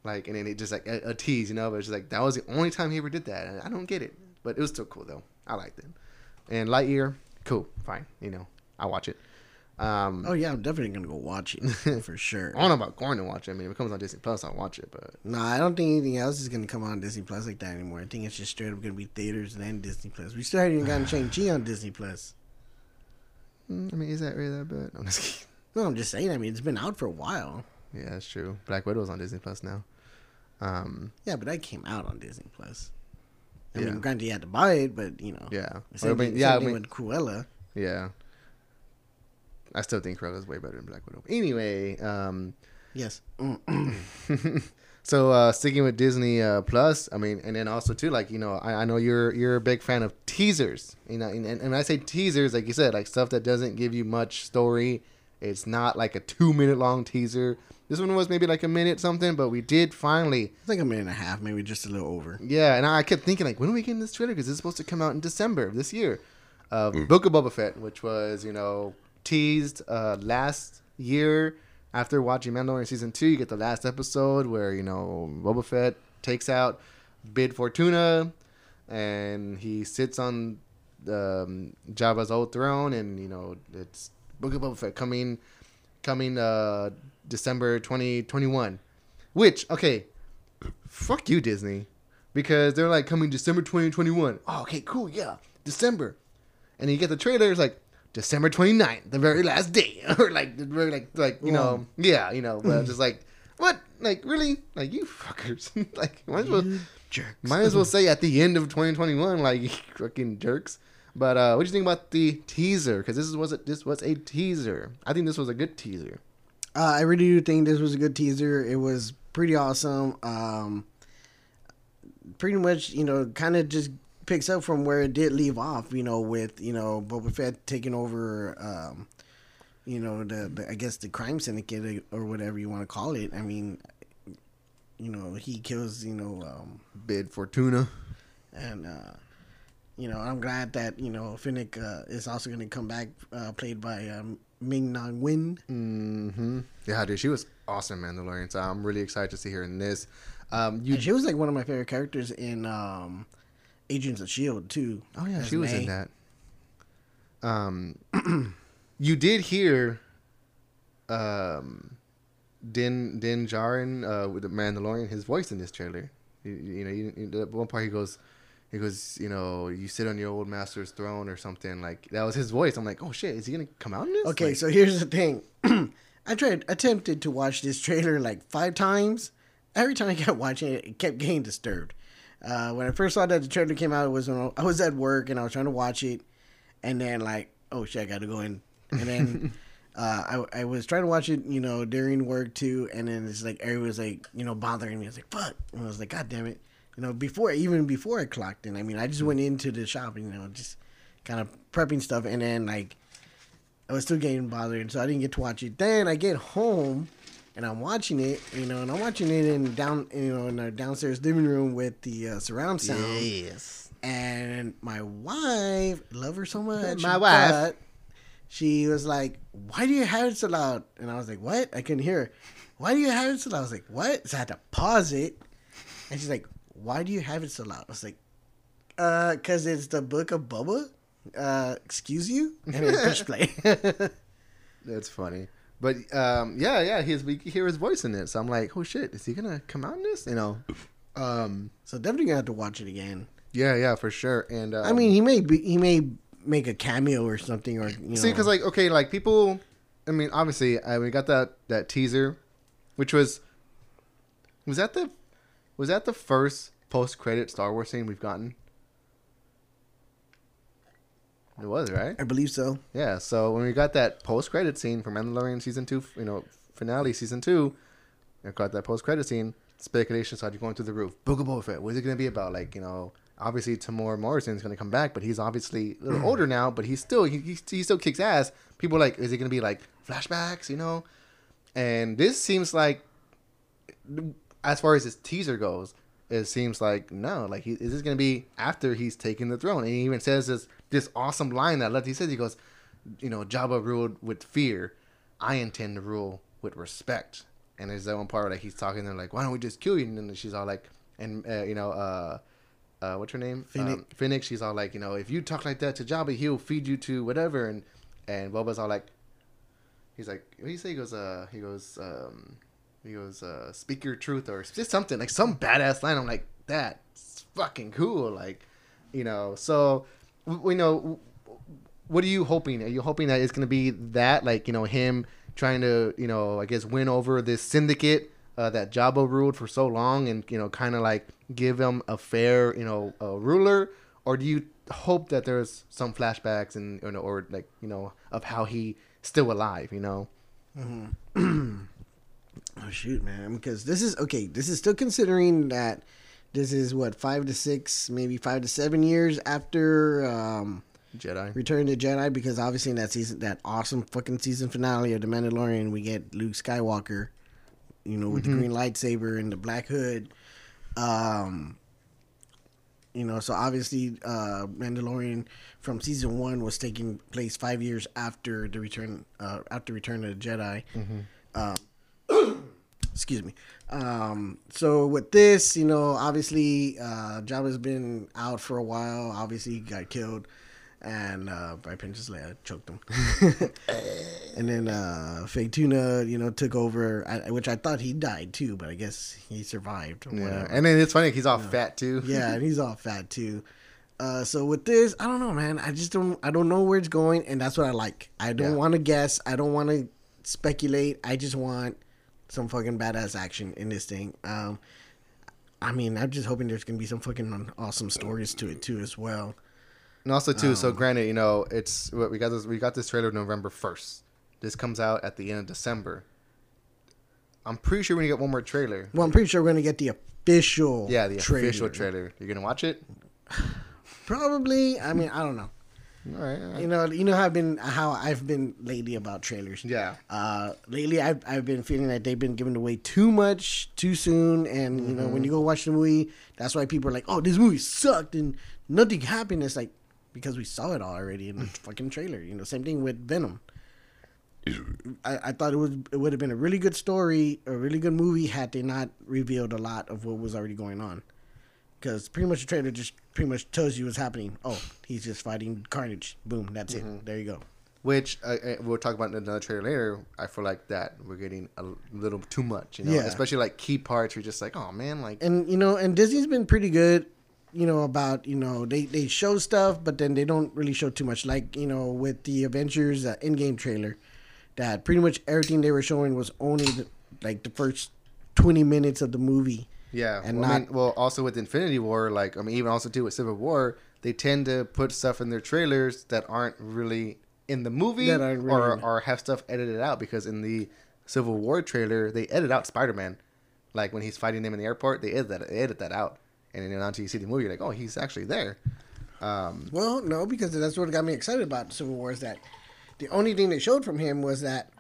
like and then it just like a, a tease, you know. But it's just like that was the only time he ever did that, and I don't get it. But it was still cool though. I liked it. And Lightyear, cool, fine. You know, I watch it. Um, Oh yeah, I'm definitely gonna go watch it for sure. I don't know about going to watch it. I mean, if it comes on Disney Plus, I'll watch it. But No, I don't think anything else is gonna come on Disney Plus like that anymore. I think it's just straight up gonna be theaters and then Disney Plus. We still haven't even gotten Shang Chi on Disney Plus. mm, I mean, is that really that bad? I'm just kidding. No, I'm just saying. I mean, it's been out for a while. Yeah, that's true. Black Widow's on Disney Plus now. Um, Yeah, but that came out on Disney Plus. I Yeah. mean, granted, you had to buy it, but you know, yeah, Same, I mean, thing, yeah, I same thing mean, with Cruella. yeah. I still think Cruella's way better than Black Widow. Anyway, um, Yes. so uh, sticking with Disney uh, Plus, I mean, and then also too, like you know, I, I know you're you're a big fan of teasers. You know, and, and when I say teasers, like you said, like stuff that doesn't give you much story. It's not like a two minute long teaser. This one was maybe like a minute something, but we did finally. It's like a minute and a half, maybe just a little over. Yeah, and I kept thinking like, when are we getting this trailer? Because it's supposed to come out in December of this year. Uh, Mm. Book of Boba Fett, which was you know teased uh, last year after watching Mandalorian season two. You get the last episode where you know Boba Fett takes out Bib Fortuna, and he sits on um, Jabba's old throne, and you know it's Book of Boba Fett coming coming uh, December twenty twenty one. Which okay, fuck you Disney, because they're like coming December twenty twenty one. Oh, okay, cool, yeah, December, and you get the trailer. It's like December 29th, the very last day, or like the very like like you know yeah you know, but just like what like really like you fuckers like might as well Jerks. might as well say at the end of 2021 like fucking jerks. But uh, what do you think about the teaser? Because this is was a, this was a teaser. I think this was a good teaser. Uh, I really do think this was a good teaser. It was pretty awesome. Um, pretty much, you know, kind of just picks up from where it did leave off. You know, with you know Boba Fett taking over. Um, you know, the, the I guess the crime syndicate or whatever you want to call it. I mean, you know, he kills. You know, um, Bib Fortuna. and uh, you know, I'm glad that you know Fennec uh, is also going to come back, uh, played by um, Ming Na Wen. Mm-hmm. Yeah, dude, she was awesome, Mandalorian. So I'm really excited to see her in this. Um, you And she was like one of my favorite characters in um, Agents of Shield too. Oh yeah, she was May. in that. Um, you did hear, um, Din Din Djarin uh, with the Mandalorian, his voice in this trailer. You, you know, you, you, at one part he goes, he goes, you know, you sit on your old master's throne or something like that was his voice. I'm like, oh shit, is he gonna come out in this? Okay, Like, so here's the thing. I tried attempted to watch this trailer like five times. Every time I kept watching it, it kept getting disturbed. Uh, when I first saw that the trailer came out, it was when I was at work and I was trying to watch it, and then like, oh shit, I got to go in, and then uh, I I was trying to watch it, you know, during work too, and then it's like everyone was like, you know, bothering me. I was like, fuck, and I was like, god damn it, you know, before even before I clocked in. I mean, I just went into the shop, you know, just kind of prepping stuff, and then like I was still getting bothered, so I didn't get to watch it. Then I get home and I'm watching it, you know, and I'm watching it in down, you know, in our downstairs living room with the uh, surround sound. yes. And my wife, love her so much. My wife. She was like, "Why do you have it so loud?" And I was like, "What?" I couldn't hear. her. Why do you have it so loud? I was like, "What?" So I had to pause it, and she's like, "Why do you have it so loud?" I was like, "Uh, cause it's the Book of Bubba." Uh, excuse you, and then push play. That's funny. But um, yeah, yeah, he's we hear his voice in it. So I'm like, oh shit, is he gonna come out in this? You know. Um, so definitely gonna have to watch it again. yeah, yeah, for sure. And um, I mean, he may be, he may make a cameo or something, or you know, see, because like, okay, like people. I mean, obviously, uh, we got that that teaser, which was was that the was that the first post credit Star Wars scene we've gotten? It was right. I believe so. Yeah, so when we got that post credit scene from Mandalorian season two, you know, finale season two, we got that post credit scene. Speculation started going through the roof. Book of Boba Fett. What is it going to be about? Like, you know, obviously Temuera is going to come back, but he's obviously a little older now. But he's still he, he, he still kicks ass. People are like, is it going to be like flashbacks? You know, and this seems like, as far as this teaser goes, it seems like no, like he, is this going to be after he's taken the throne? And he even says this this awesome line that Letty says. He goes, you know, Jabba ruled with fear. I intend to rule with respect. And there's that one part where like he's talking. They're like, why don't we just kill you? And then she's all like, and uh, you know, uh, uh, what's her name? Phoenix. Um, Fennec. She's all like, you know, if you talk like that to Jabba, he'll feed you to whatever. And and Boba's all like, he's like, what do you say? He goes, uh, he goes, um, he goes, uh, speak your truth or just something like some badass line. I'm like, that's fucking cool. Like, you know, so we know. What are you hoping? Are you hoping that it's gonna be that, like, you know, him trying to, you know, I guess win over this syndicate uh, that Jabba ruled for so long, and you know, kind of like give him a fair, you know, uh, ruler, or do you hope that there's some flashbacks and you know, or like you know, of how he still alive, you know? Oh shoot, man! Because this is okay. This is still considering that this is what five to six, maybe five to seven years after um, Jedi. Return to Jedi. Because obviously in that season, that awesome fucking season finale of The Mandalorian, we get Luke Skywalker, you know, with the green lightsaber and the black hood. Um, you know, so obviously, uh, Mandalorian from season one was taking place five years after the return, uh, after Return of the Jedi. Um, excuse me. Um, so with this, you know, obviously, uh, Jabba's been out for a while. Obviously, he got killed, and uh, by Princess Leia choked him. and then uh, Fake Tuna, you know, took over, I, which I thought he died too, but I guess he survived. Or Yeah, whatever. and then it's funny he's all fat too. Yeah, and he's all fat too. Uh, so with this, I don't know, man. I just don't. I don't know where it's going, and that's what I like. I don't Yeah. want to guess. I don't want to speculate. I just want some fucking badass action in this thing. Um, I mean, I'm just hoping there's gonna be some fucking awesome stories to it too, as well. And also too, Um, so granted, you know, it's what we got this we got this trailer November first. This comes out at the end of December. I'm pretty sure we're gonna get one more trailer. Well, I'm pretty sure we're gonna get the official. Yeah, the trailer. official trailer. You're gonna watch it? Probably. I mean, I don't know. All right. all right. You know, you know how I've been how I've been lately about trailers. Yeah. Uh, lately, I've, I've been feeling that they've been giving away too much too soon, and you know when you go watch the movie, that's why people are like, "Oh, this movie sucked and nothing happened." It's like because we saw it all already in the fucking trailer. You know, same thing with Venom. I, I thought it would it would have been a really good story, a really good movie had they not revealed a lot of what was already going on. Because pretty much the trailer just pretty much tells you what's happening. Oh, he's just fighting Carnage. Boom, that's it. There you go. Which uh, uh, we'll talk about in another trailer later. I feel like that we're getting a little too much, you know. Yeah. Especially like key parts. You're just like, oh man, like and you know, and Disney's been pretty good, you know, about you know they they show stuff, but then they don't really show too much. Like you know, with the Avengers uh, Endgame trailer, that pretty much everything they were showing was only the, like the first twenty minutes of the movie. Yeah, and well, I not- mean, well, also with Infinity War, like I mean, even also too with Civil War, they tend to put stuff in their trailers that aren't really in the movie, aren't or really- or have stuff edited out because in the Civil War trailer they edit out Spider Man, like when he's fighting them in the airport, they edit that they edit that out, and then until you see the movie, you're like, oh, he's actually there. Um, Well, no, because that's what got me excited about Civil War is that the only thing they showed from him was that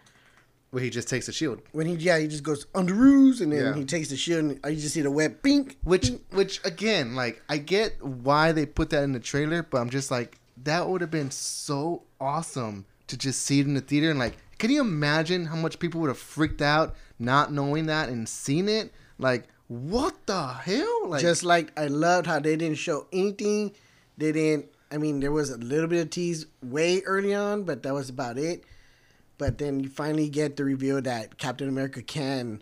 where he just takes the shield, when he yeah he just goes under ruse and then Yeah. he takes the shield and oh, you just see the web pink which which again, like I get why they put that in the trailer, but I'm just like that would have been so awesome to just see it in the theater and like, can you imagine how much people would have freaked out not knowing that and seen it? Like, what the hell? Like, just like I loved how they didn't show anything. They didn't. I mean, there was a little bit of tease way early on, but that was about it. But then you finally get the reveal that Captain America can,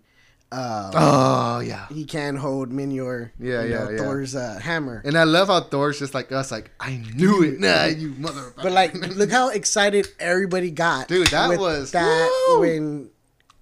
uh, oh yeah. he can hold Mjolnir, Yeah, yeah, know, yeah. Thor's uh, hammer. And I love how Thor's just like us, like I knew it, nah, you mother. But like, look how excited everybody got, Dude, that was- that woo! when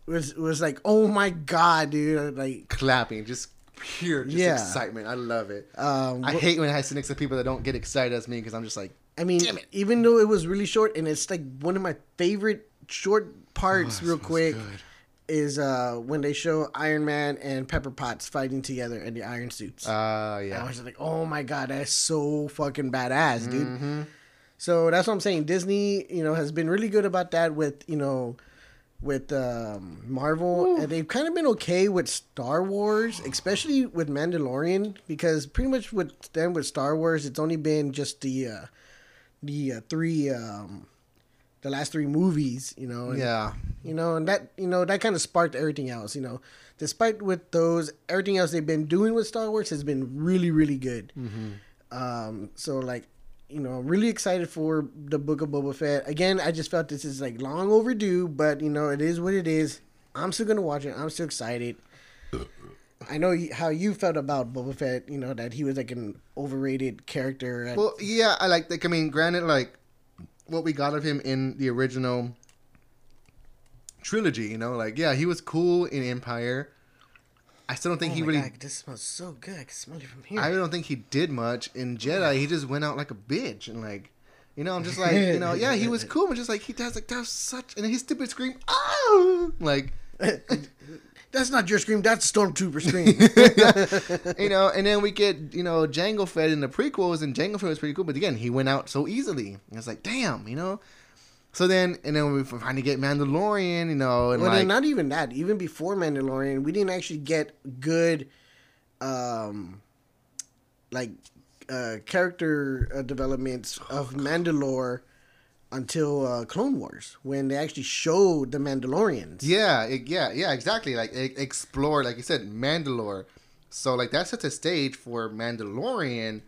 was was like, oh my god, dude! Like, clapping, just pure, just Yeah. excitement. I love it. um, I wh- hate when I sit next to people that don't get excited as me because I'm just like, I mean, Damn it. even though it was really short, and it's like one of my favorite short parts, Oh, real quick, good. is uh when they show Iron Man and Pepper Potts fighting together in the iron suits. uh, I was like, oh my god, that's so fucking badass, dude. Mm-hmm. So that's what I'm saying. Disney, you know, has been really good about that with you know, with um, Marvel, and they've kind of been okay with Star Wars, especially with Mandalorian, because pretty much with them with Star Wars, it's only been just the uh, the uh, three um, the last three movies, you know. and- Yeah. you know, and that you know that kind of sparked everything else. You know, despite with those everything else they've been doing with Star Wars has been really really good. Um, so like, you know, I'm really excited for the Book of Boba Fett. Again, I just felt this is like long overdue, but you know, it is what it is. I'm still gonna watch it. I'm still excited. I know how you felt about Boba Fett. You know that he was like an overrated character. At, Well, yeah, I like. Like, I mean, granted, like what we got of him in the original trilogy, you know, like yeah, he was cool in Empire, I still don't think oh he really. God, this smells so good. I can smell it from here. I don't think he did much in Jedi. He just went out like a bitch and like, you know, I'm just like, you know, yeah, he was cool, but just like he does like that was such, and his stupid scream, oh, like, That's not your scream. That's Stormtrooper scream. you know, and then we get you know Jango Fett in the prequels, and Jango Fett was pretty cool, but again, he went out so easily. It's like, damn, you know. So then, and then we finally get Mandalorian, you know, and well, like, not even that. Even before Mandalorian, we didn't actually get good, um, like, uh, character uh, developments of Mandalore until uh, Clone Wars when they actually showed the Mandalorians. Yeah, it, yeah, yeah, exactly. Like explore, like you said, Mandalore. So like that sets a stage for Mandalorian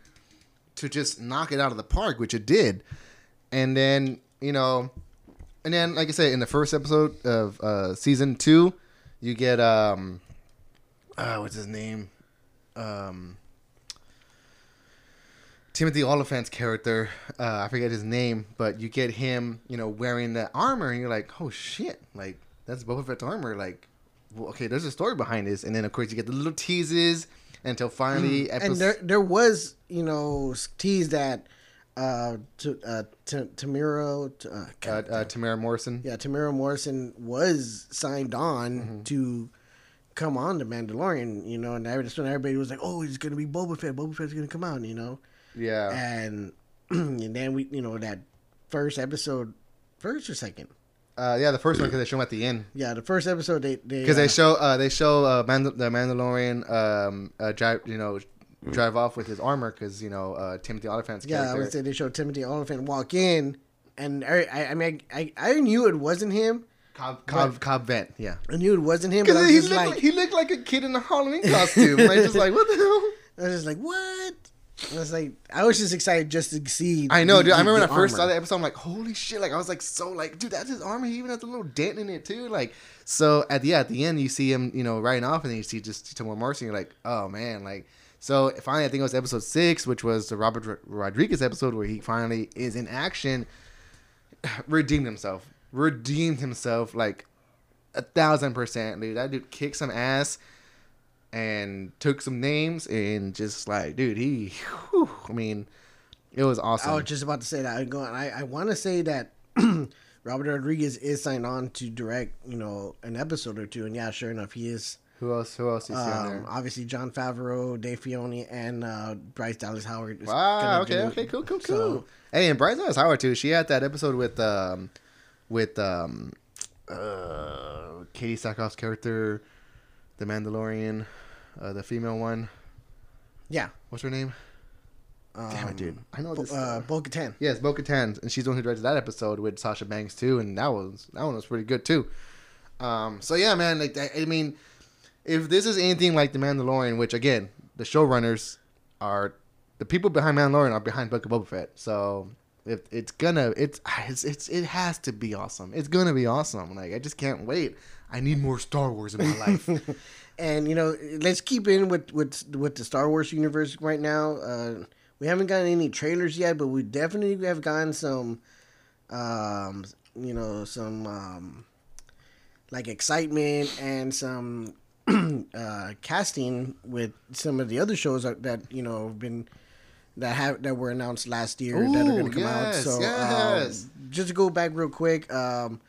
to just knock it out of the park, which it did. And then you know, and then like I said, in the first episode of uh, season two, you get um, uh, what's his name, um. Timothy Olyphant's character, uh, I forget his name, but you get him, you know, wearing the armor, and you're like, oh shit, like that's Boba Fett's armor. Like, well, okay, there's a story behind this, and then of course you get the little teases until finally, and there there was you know tease that uh, to, uh, Tamiro, uh, uh, God, uh, Temuera Morrison. yeah, Temuera Morrison was signed on Mm-hmm. to come on to Mandalorian, you know, and that's when everybody was like, "Oh, he's gonna be Boba Fett. Boba Fett's gonna come out," you know, Yeah, and and then we, you know, that first episode, first or second, uh, yeah, the first one because they show him at the end yeah, the first episode they they because uh, they show uh, they show uh, Mandal- the Mandalorian um, uh, drive, you know, drive off with his armor because you know uh, Timothy Olyphant's yeah, I would say they show Timothy Olyphant walk in, and I I, I mean I, I knew it wasn't him. Cobb, Cobb, Cobb Vanth, yeah. I knew it wasn't him, but I Because was he just looked like, like, he looked like a kid in a Halloween costume. like just like what the hell? I was just like, what? I was like, I was just excited just to see. I know, the- dude. I remember when the I first saw that episode. I'm like, holy shit! Like I was like so like, dude, that's his armor. He even has a little dent in it too. Like so at the yeah, at the end you see him, you know, riding off, and then you see just Temuera Morrison. You're like, oh man, like. So finally, I think it was episode six, which was the Robert Ro- Rodriguez episode, where he finally is in action, redeemed himself, redeemed himself like a thousand percent, dude. That dude kicked some ass and took some names and just like, dude, he, whew, I mean, it was awesome. I was just about to say that. I go. I I want to say that Robert Rodriguez is signed on to direct, you know, an episode or two, and yeah, sure enough, he is. Who else? Who else is Um, there? obviously, Jon Favreau, Dave Filoni, and uh, Bryce Dallas Howard. is Wow. Okay. Okay. Cool. Cool. Cool. So, hey, and Bryce Dallas Howard too. She had that episode with um, with um, uh, Katee Sackhoff's character, the Mandalorian, uh, the female one. yeah. What's her name? Um, Damn it, dude. I know Bo- this. uh, Bo-Katan. Yes, Bo Katan, and she's the one who directed that episode with Sasha Banks too, and that was that one was pretty good too. Um, so yeah, man, like I I mean, if this is anything like the Mandalorian, which again, the showrunners are the people behind Mandalorian are behind Book of Boba Fett, so if it's gonna, it's it's, it's it has to be awesome. It's gonna be awesome. Like I just can't wait. I need more Star Wars in my life. And you know, let's keep in with with with the Star Wars universe right now. Uh, we haven't gotten any trailers yet, but we definitely have gotten some, um, you know, some um, like excitement and some uh, casting with some of the other shows that, that you know have been that have that were announced last year that are going to come out. So yes. um, just to go back real quick. Um,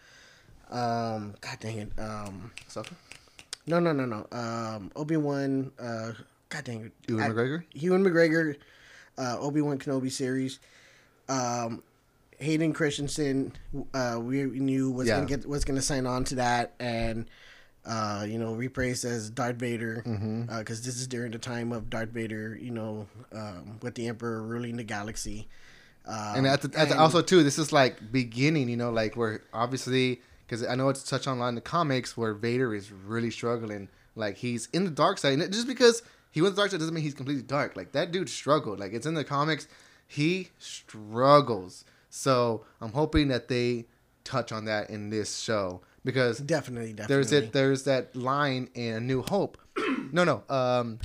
um, God dang it. Um, no, no, no, no. Um, Obi Wan. Uh, God dang it. Ewan I- McGregor. Ewan McGregor. Uh, Obi Wan Kenobi series. Um, Hayden Christensen. Uh, we knew was Yeah. gonna get was gonna sign on to that and. Uh, you know, rephrased as Darth Vader, because Mm-hmm. this is during the time of Darth Vader. You know, um, with the Emperor ruling the galaxy. Um, and at the, at the, and- also too, this is like beginning, you know, like where obviously because I know it's touched on a lot in the comics where Vader is really struggling. Like he's in the dark side, and just because he went to the dark side doesn't mean he's completely dark. Like that dude struggled. Like it's in the comics, he struggles. So I'm hoping that they touch on that in this show because definitely, definitely. there's it. There's that line in A New Hope. no, no. Um,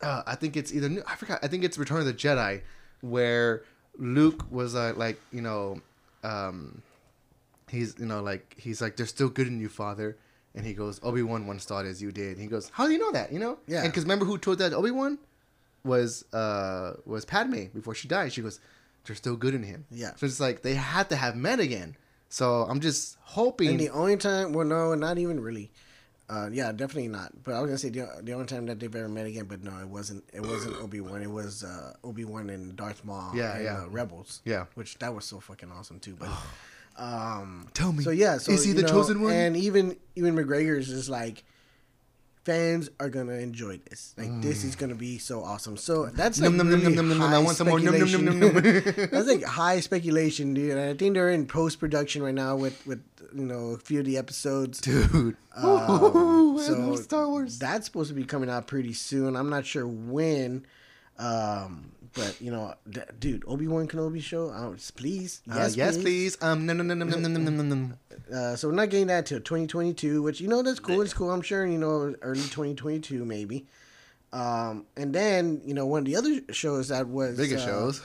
uh, I think it's either New, I forgot. I think it's Return of the Jedi, where Luke was uh, like, you know, um, he's you know like he's like, "There's still good in you, Father," And he goes, Obi Wan once thought as you did. And he goes, How do you know that? You know? Yeah. And because remember who told that Obi Wan was uh was Padme before she died. She goes, They're still good in him. Yeah. So it's like they had to have met again. So I'm just hoping. And the only time, well, no, not even really. Uh, yeah, definitely not. But I was gonna say the, the only time that they've ever met again, but no, it wasn't. It wasn't Obi Wan. It was uh, Obi Wan and Darth Maul. Yeah, and, yeah. Uh, Rebels. Yeah. which that was so fucking awesome too. But um, Tell me, so yeah, so is he the know, chosen one? And even Ewan McGregor's is like, fans are gonna enjoy this. Like this is gonna be so awesome. So that's like Num, really num, num, high I want some more. That's like high speculation, dude. And I think they're in post production right now with with you know a few of the episodes. Dude. Um, Ooh, so Star Wars. That's supposed to be coming out pretty soon. I'm not sure when. Um, but you know, d- dude, Obi Wan Kenobi show. Uh, please, Uh, yes, yes, please. please. Um, no, no, no, no, no, no, no, no, no. Uh, so we're not getting that till 2022, which you know that's cool. It's cool. I'm sure you know early 2022 maybe. Um, and then you know one of the other shows that was Bigger uh, shows.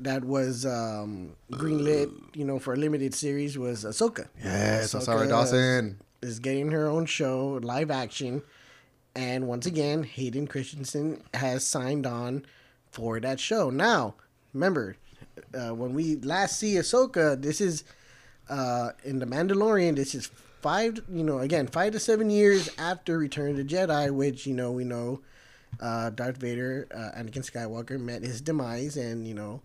that was um, greenlit, you know, for a limited series was Ahsoka. Yes, Ahsoka Rosario Dawson. is getting her own show, live action, and once again, Hayden Christensen has signed on for that show. Now, remember, uh, when we last see Ahsoka, this is uh, in the Mandalorian. This is five, you know, again, five to seven years after Return of the Jedi, which you know we know. Uh, Darth Vader, uh, Anakin Skywalker, met his demise, and you know,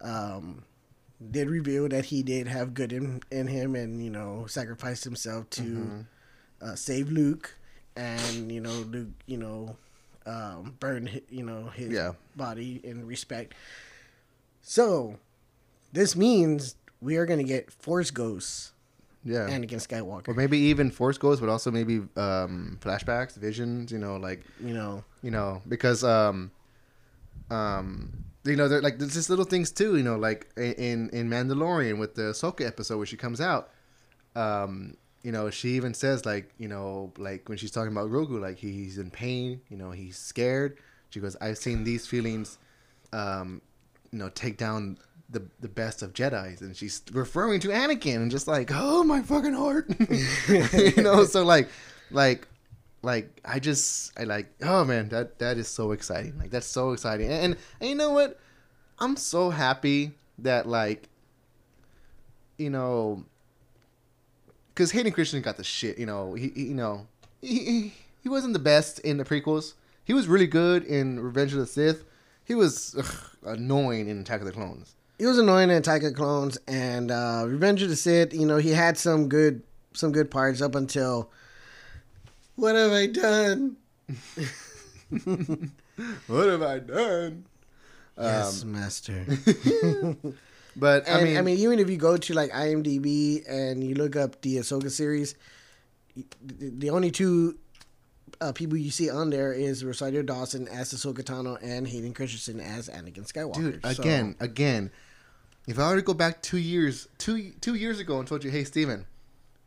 um, did reveal that he did have good in, in him and you know sacrificed himself to uh, save Luke and you know Luke you know um, burn you know his Yeah. body in respect. So this means we are going to get Force Ghosts Yeah. and Anakin Skywalker. or maybe even Force Ghosts, but also maybe um, flashbacks, visions. You know, like you know, you know, because um, um, you know, they're like there's just little things too. You know, like in in Mandalorian with the Ahsoka episode where she comes out, um, you know, she even says like, you know, like when she's talking about Grogu, like he's in pain. You know, he's scared. She goes, I've seen these feelings, um, you know, take down the the best of Jedi's, and she's referring to Anakin, and just like, oh my fucking heart, you know. So like, like like I just I like oh man that that is so exciting like that's so exciting and, and, and you know what I'm so happy that like you know because Hayden Christensen got the shit you know he, he you know he, he wasn't the best in the prequels he was really good in Revenge of the Sith he was ugh, annoying in Attack of the Clones he was annoying in Attack of the Clones and uh, Revenge of the Sith. You know, he had some good some good parts up until. What have I done? what have I done yes, master. but And, I mean I mean, even if you go to like IMDb and you look up the Ahsoka series, the, only two uh, people you see on there is Rosario Dawson as Ahsoka Tano and Hayden Christensen as Anakin Skywalker. dude So- again again if i were to go back two years two two years ago and told you hey steven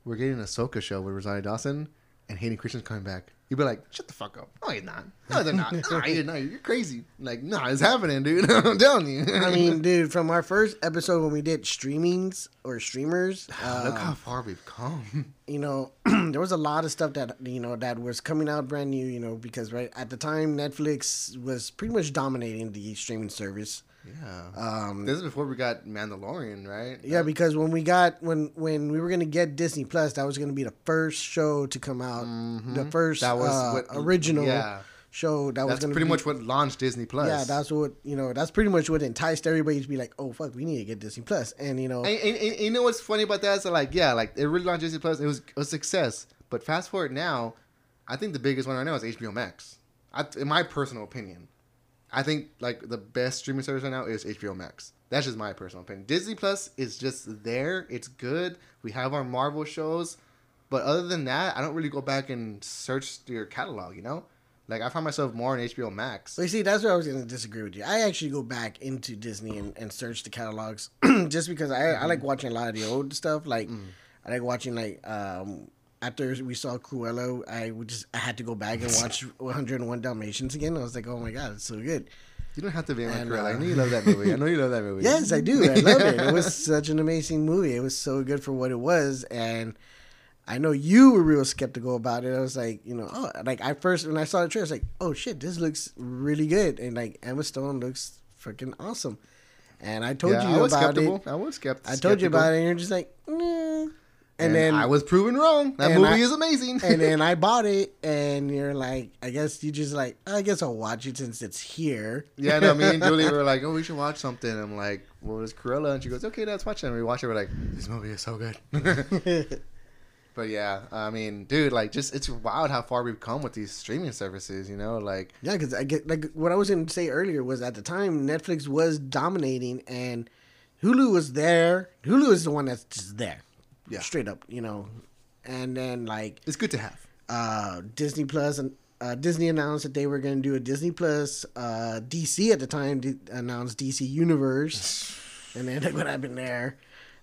we're getting a Ahsoka show with rosario dawson and hayden christensen's coming back you'd be like shut the fuck up. No you're not. No they're not. No you're not. You're crazy. Like no it's happening dude. I'm telling you. I mean, dude, from our first episode when we did streamings or streamers, look uh, how far we've come. you know, there was a lot of stuff that you know that was coming out brand new. You know, because right at the time Netflix was pretty much dominating the streaming service. Yeah Um, this is before we got mandalorian right Yeah, because when we got when when we were gonna get Disney Plus, that was gonna be the first show to come out, the first Mm-hmm. that was uh, what original yeah show that was gonna pretty be, much what launched disney plus yeah. That's what you know. That's pretty much what enticed everybody to be like, oh fuck, we need to get Disney Plus." And you know, And, and, and you know what's funny about that is that, like, yeah, like it really launched Disney Plus. It was a success. But fast forward now, I think the biggest one right now is HBO Max. I, in my personal opinion, I think like the best streaming service right now is HBO Max. That's just my personal opinion. Disney Plus is just there. It's good. We have our Marvel shows, but other than that, I don't really go back and search your catalog. You know, like I find myself more on HBO Max. But you see, that's where I was going to disagree with you. I actually go back into Disney and, and search the catalogs just because I, I like watching a lot of the old stuff. Like, I like watching, like, um, after we saw Cruella, I would just, I had to go back and watch 101 Dalmatians again. I was like, oh my God, it's so good. You don't have to be like Cruella. I uh, know you love that movie. I know you love that movie. Yes, I do. I love it. It was such an amazing movie. It was so good for what it was. And I know you were real skeptical about it. I was like, you know, oh, like I first when I saw the trailer, I was like, oh shit, this looks really good, and like Emma Stone looks freaking awesome. And I told Yeah, you I was about skeptical. it. I was skeptical. I told you about it, and you're just like, nah. And, And, then I was proven wrong. That movie I- is amazing. and then I bought it, and you're like, I guess you just like, I guess I'll watch it since it's here. yeah, no, me and Julie were like, oh, we should watch something. I'm like, well, it's Cruella, and she goes, okay, let's watch it. And we watch it. We're like, this movie is so good. but yeah, I mean, dude, like, just it's wild how far we've come with these streaming services. You know, like, Yeah, because I get like what I was going to say earlier was at the time Netflix was dominating and Hulu was there. Hulu is the one that's just there, Yeah. straight up, you know. And then like it's good to have. uh, Disney Plus and uh, Disney announced that they were going to do a Disney Plus. Uh, DC at the time d- announced DC Universe, and then look what happened there.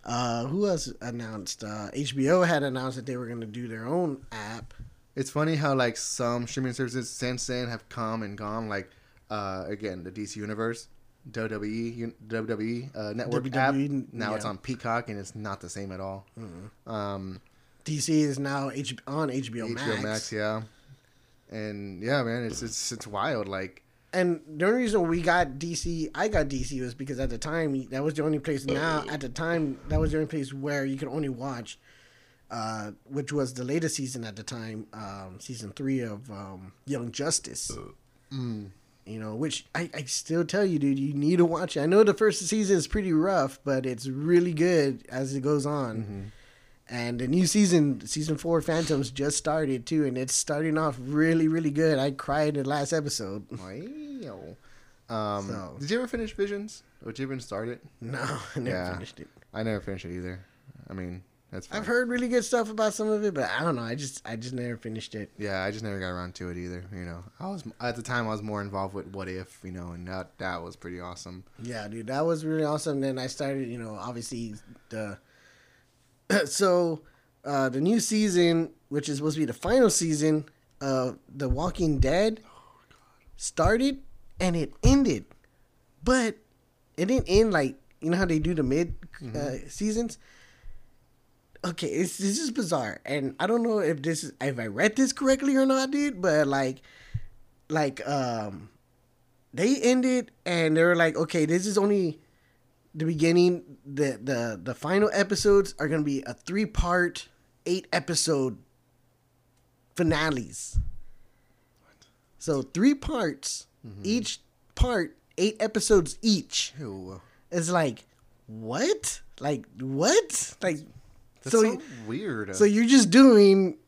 Uh, who else announced? Uh, HBO had announced that they were going to do their own app. It's funny how like some streaming services since then have come and gone. Like, uh, again, the DC Universe, WWE, WWE uh, network WWE, app. Now it's on Peacock, and it's not the same at all. Um, DC is now H- on HBO, HBO Max. Max. yeah. And yeah, man, it's it's it's wild. Like, And the only reason we got DC, I got DC was because at the time that was the only place. Now at the time that was the only place where you could only watch, uh, which was the latest season at the time, um, season three of um, Young Justice. mm, You know, which I, I still tell you, dude, you need to watch it. I know the first season is pretty rough, but it's really good as it goes on. Mm-hmm. And the new season, season four, Phantoms just started too, and it's starting off really, really good. I cried in the last episode. wow. Um, So- did you ever finish Visions? Or did you even start it? No, I never Yeah. finished it. I never finished it either. I mean, that's. I've heard really good stuff about some of it, but I don't know. I just I just never finished it. Yeah, I just never got around to it either. You know, I was at the time I was more involved with What If, you know, and that that was pretty awesome. Yeah, dude, that was really awesome. Then I started, you know, obviously the so uh the new season, which is supposed to be the final season of The Walking Dead, started and it ended, but it didn't end like you know how they do the mid uh, seasons. Okay, it's this is bizarre, and I don't know if this is if I read this correctly or not, dude. But like, like um, they ended and they were like, okay, this is only the beginning. The the the final episodes are gonna be a three part, eight episode finales. So three parts, each part eight episodes each. Ew. It's like what? Like what? Like That's so so, weird. so you're just doing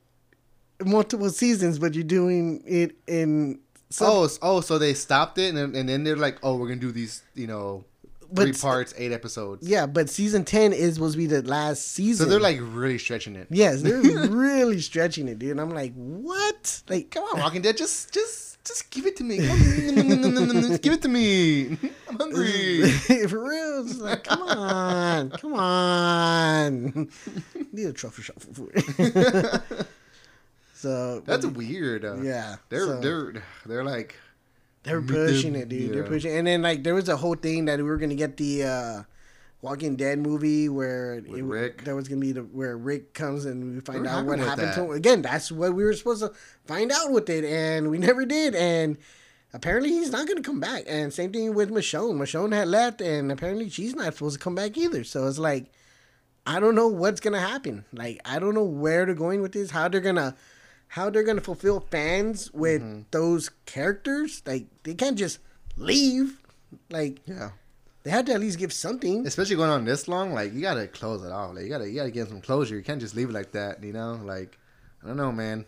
multiple seasons, but you're doing it in some, oh, oh, so they stopped it, and then, and then they're like, oh, we're gonna do these, you know, But three parts, eight episodes. yeah. But season ten is supposed to be the last season. So they're like really stretching it. yes, they're really stretching it, dude. And I'm like, what? Like, Come on, Walking Dead, just, just, just give it to me. Give it to me. I'm hungry. For real, it's like, come on, come on. Need a truffle shuffle food. so That's weird. Uh, yeah. They're so- they're they're like They're pushing the- it, dude. They're yeah. pushing, and then like there was a whole thing that we were gonna get the uh, Walking Dead movie where it, Rick. That was gonna be the where Rick comes and we find What out what happened happened to him. Again, that's what we were supposed to find out with it, and we never did. And apparently, he's not gonna come back. And same thing with Michonne. Michonne had left, and apparently, she's not supposed to come back either. So it's like, I don't know what's gonna happen. Like, I don't know where they're going with this. How they're gonna. How they're gonna fulfill fans with Mm-hmm. those characters? Like they can't just leave. Like yeah. They had to at least give something. Especially going on this long, like you gotta close it off. Like you gotta you gotta get some closure. You can't just leave it like that. You know, like I don't know, man.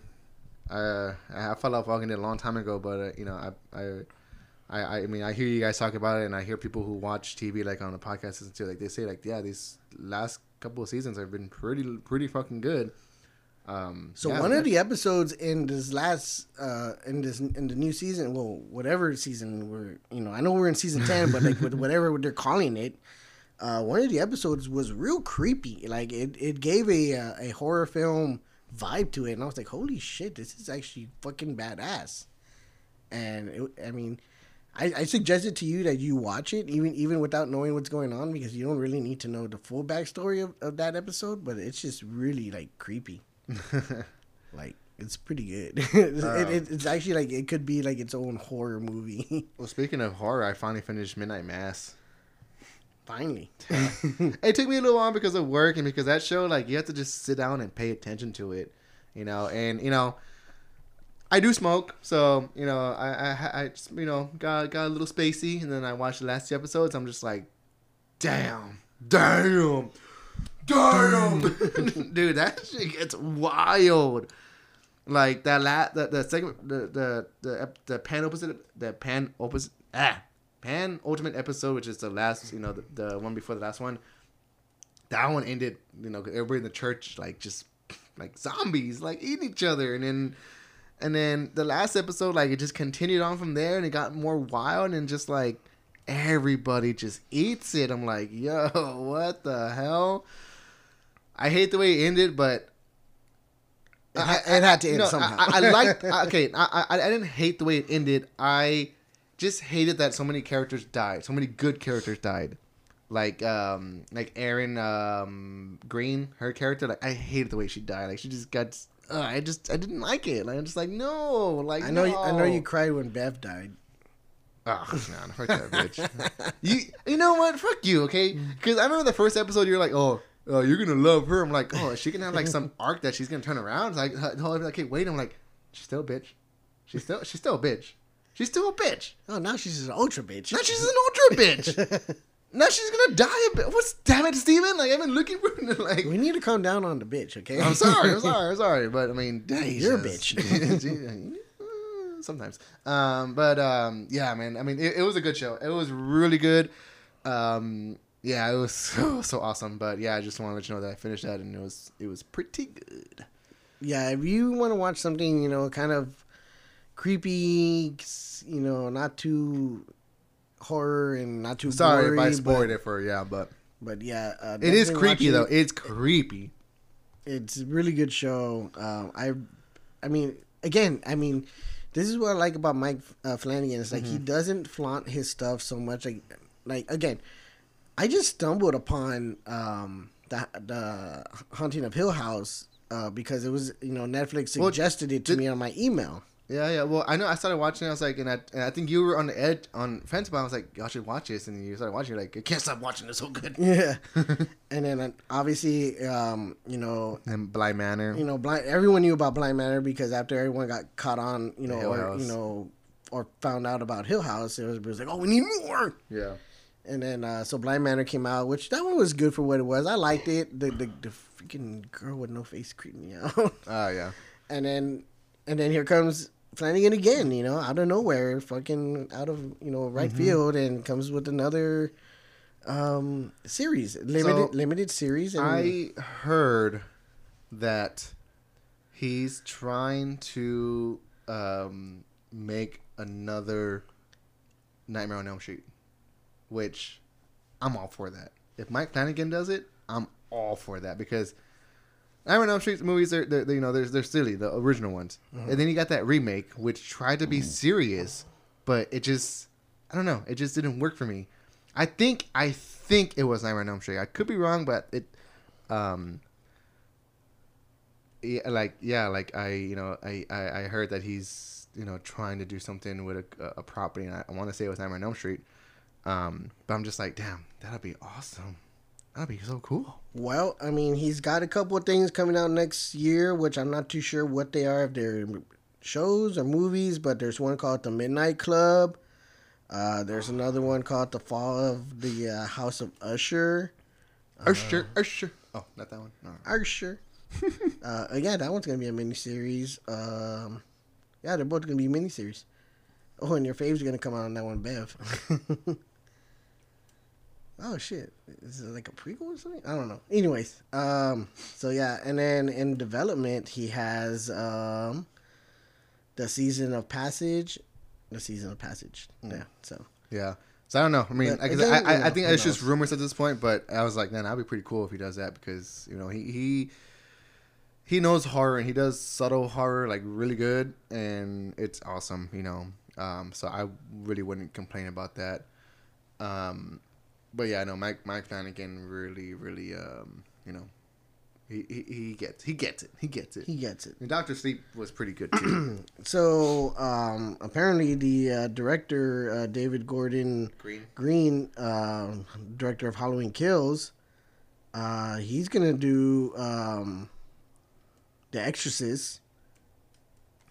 Uh, I I fell off Walking Dead a long time ago, but uh, you know, I I. I, I mean I hear you guys talk about it and I hear people who watch TV like on the podcast and too like they say like yeah these last couple of seasons have been pretty pretty fucking good. Um, So yeah, one of the episodes in this last uh in this in the new season, well, whatever season we're you know, I know we're in season ten, but like with whatever they're calling it, uh, one of the episodes was real creepy. Like it, it gave a uh, a horror film vibe to it, and I was like, holy shit, this is actually fucking badass. And it, I mean, I, I suggested to you that you watch it even even without knowing what's going on because you don't really need to know the full backstory of, of that episode, but it's just really like creepy. like it's pretty good. it's, it, it, it's actually like it could be like its own horror movie. well, speaking of horror, I finally finished Midnight Mass. Finally, it took me a little while because of work and because that show, like, you have to just sit down and pay attention to it, you know. And you know, I do smoke, so you know, I I, I just, you know got got a little spacey, and then I watched the last two episodes. I'm just like, damn, damn, damn, dude, that shit gets wild. Like that la- the the segment the the the the pan opposite the pan opposite ah pan ultimate episode, which is the last you know the, the one before the last one. That one ended, you know, everybody in the church like just like zombies, like eating each other, and then and then the last episode, like it just continued on from there, and it got more wild, and just like everybody just eats it. I'm like, yo, what the hell? I hate the way it ended, but it, ha- it had to end no, somehow. I, I liked. Okay, I, I I didn't hate the way it ended. I just hated that so many characters died. So many good characters died. Like um like Erin um Greene, her character. Like I hated the way she died. Like she just got. Uh, I just I didn't like it. Like I'm just like no. Like I know no. I know you cried when Bev died. Oh, no, fuck that bitch. you, you know what? Fuck you, okay? Because I remember the first episode, you're like, oh, uh, you're gonna love her. I'm like, oh, she can have like some arc that she's gonna turn around. Like, uh, okay, wait. I'm like, she's still a bitch. She's still, she's still a bitch. She's still a bitch. Oh, now she's an ultra bitch. Now she's an ultra bitch. now she's gonna die a bit. What's damn it, Steven? Like I've been looking for like. we need to calm down on the bitch, okay? I'm sorry. I'm sorry. I'm sorry. But I mean, You're a bitch. Sometimes. Um, but um, yeah, man. I mean, it, it was a good show. It was really good. Um, yeah, it was so so awesome. But yeah, I just want to let you know that I finished that and it was it was pretty good. yeah, if you want to watch something, you know, kind of creepy, you know, not too horror and not too Sorry gory, if I spoiled but, it for yeah, but But yeah, uh, it is creepy it. though. It's creepy. It's a really good show. Um, I, I mean, again, I mean, this is what I like about Mike uh, Flanagan. It's like he doesn't flaunt his stuff so much. Like, like again, I just stumbled upon um, the the Haunting of Hill House uh, because it was you know Netflix Well, suggested it to did- me on my email. Yeah, yeah. Well, I know. I started watching. it, I was like, and I, and I think you were on the edge on fence, I was like, y'all should watch this, and you started watching. You're like, I can't stop watching. It's so good. Yeah, and then uh, obviously, um, you know, and Bly Manor. you know, blind. Everyone knew about Bly Manor because after everyone got caught on, you know, or you know, or found out about Hill House, it was, it was like, oh, we need more. yeah. And then uh, so Bly Manor came out, which that one was good for what it was. I liked it. The the, the freaking girl with no face creeped me out. Oh yeah. and then and then here comes Flanagan again. You know, out of nowhere, fucking out of you know right field, and comes with another um series, limited So, limited series. And I heard that he's trying to um, make another Nightmare on Elm Street, which I'm all for that. If Mike Flanagan does it, I'm all for that because Nightmare on Elm Street movies are they're, they you know they're they're silly the original ones, and then you got that remake which tried to be serious, but it just I don't know it just didn't work for me. I think I think it was Nightmare on Elm Street. I could be wrong, but it um yeah, like yeah, like I you know I, I I heard that he's you know trying to do something with a, a property, and I, I want to say it was Nightmare on Elm Street. Um, but I'm just like, damn, that'd be awesome. That'd be so cool. Well, I mean, he's got a couple of things coming out next year, which I'm not too sure what they are, if they're shows or movies, but there's one called The Midnight Club. Uh, there's another one called The Fall of the uh, House of Usher. Usher, Usher. Oh, not that one. No. Usher. uh, yeah, that one's going to be a miniseries. Um, yeah, they're both going to be miniseries. Oh, and your faves are going to come out on that one, Bev. oh, shit. Is it like a prequel or something? I don't know. Anyways, um, so yeah, and then in development, he has um, the season of Passage. The season of Passage. Yeah, so. Yeah. So I don't know. I mean, I, I, I, know, I think it's just rumors at this point. But I was like, man, that'd be pretty cool if he does that because you know he he he knows horror and he does subtle horror like really good, and it's awesome. You know, um, so I really wouldn't complain about that. Um, but yeah, no, Mike Mike Flanagan really really um, you know He, he, he gets he gets it. He gets it. He gets it. And Doctor Sleep was pretty good too. So um, apparently, the uh, director uh, David Gordon Green. Green, uh, director of Halloween Kills, uh, he's gonna do um, The Exorcist,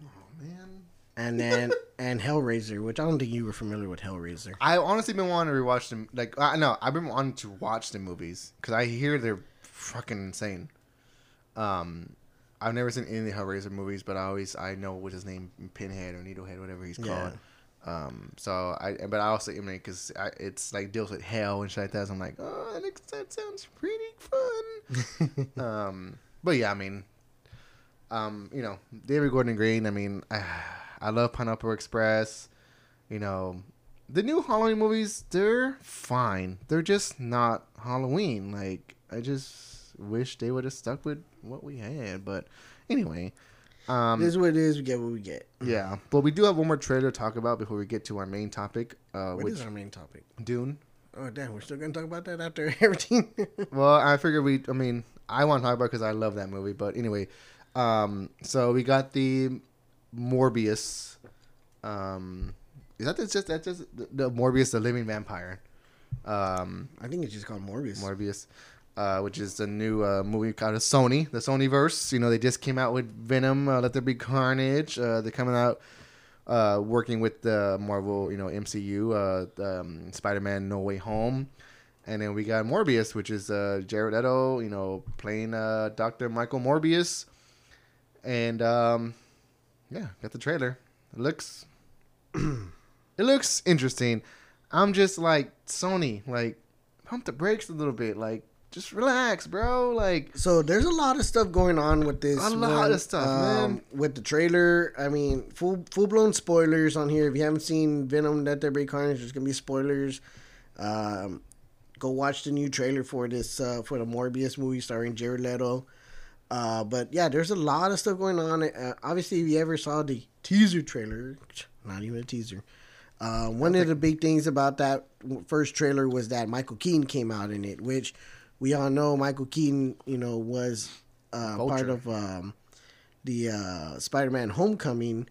Oh man. And then and Hellraiser, which I don't think you were familiar with Hellraiser. I honestly been wanting to rewatch them. Like I know I've been wanting to watch the movies because I hear they're fucking insane. Um, I've never seen any of the Hellraiser movies, but I always I know what his name Pinhead or Needlehead, whatever he's Yeah. called. Um, so I but I also I mean because it's like deals with hell and shit like that. So I'm like, oh, that, that sounds pretty fun. um, but yeah, I mean, um, you know, David Gordon Green. I mean, I, I love Pineapple Express. You know, the new Halloween movies, they're fine. They're just not Halloween. Like, I just wish they would have stuck with what we had. But anyway, um, this is what it is. We get what we get. yeah. But we do have one more trailer to talk about before we get to our main topic, uh, What which is our main topic? Dune. Oh damn, we're still gonna talk about that after everything. Well, I figured we. I mean, I want to talk about because I love that movie. But anyway, um, so we got the Morbius. Um, is that just that just the, Morbius, the living vampire? Um, I think it's just called Morbius. Morbius, uh, which is the new uh, movie out of Sony, the Sony verse. You know, they just came out with Venom, uh, Let There Be Carnage. Uh, they're coming out uh, working with the Marvel, you know, MCU, uh, um, Spider-Man: No Way Home, and then we got Morbius, which is uh, Jared Leto, you know, playing uh, Doctor Michael Morbius, and um, yeah, got the trailer. It looks, it looks interesting. I'm just like Sony, like pump the brakes a little bit, like just relax, bro. Like So there's a lot of stuff going on with this. A lot one, of stuff, man. With the trailer, I mean, full full blown spoilers on here. If you haven't seen Venom: Let There Be Carnage, there's gonna be spoilers. Um, go watch the new trailer for this uh, for the Morbius movie starring Jared Leto. Uh, but yeah, there's a lot of stuff going on. Uh, obviously, if you ever saw the teaser trailer, not even a teaser. Uh, one of the big things about that first trailer was that Michael Keaton came out in it, which we all know Michael Keaton, you know, was uh, part of um, the uh, Spider-Man: Homecoming,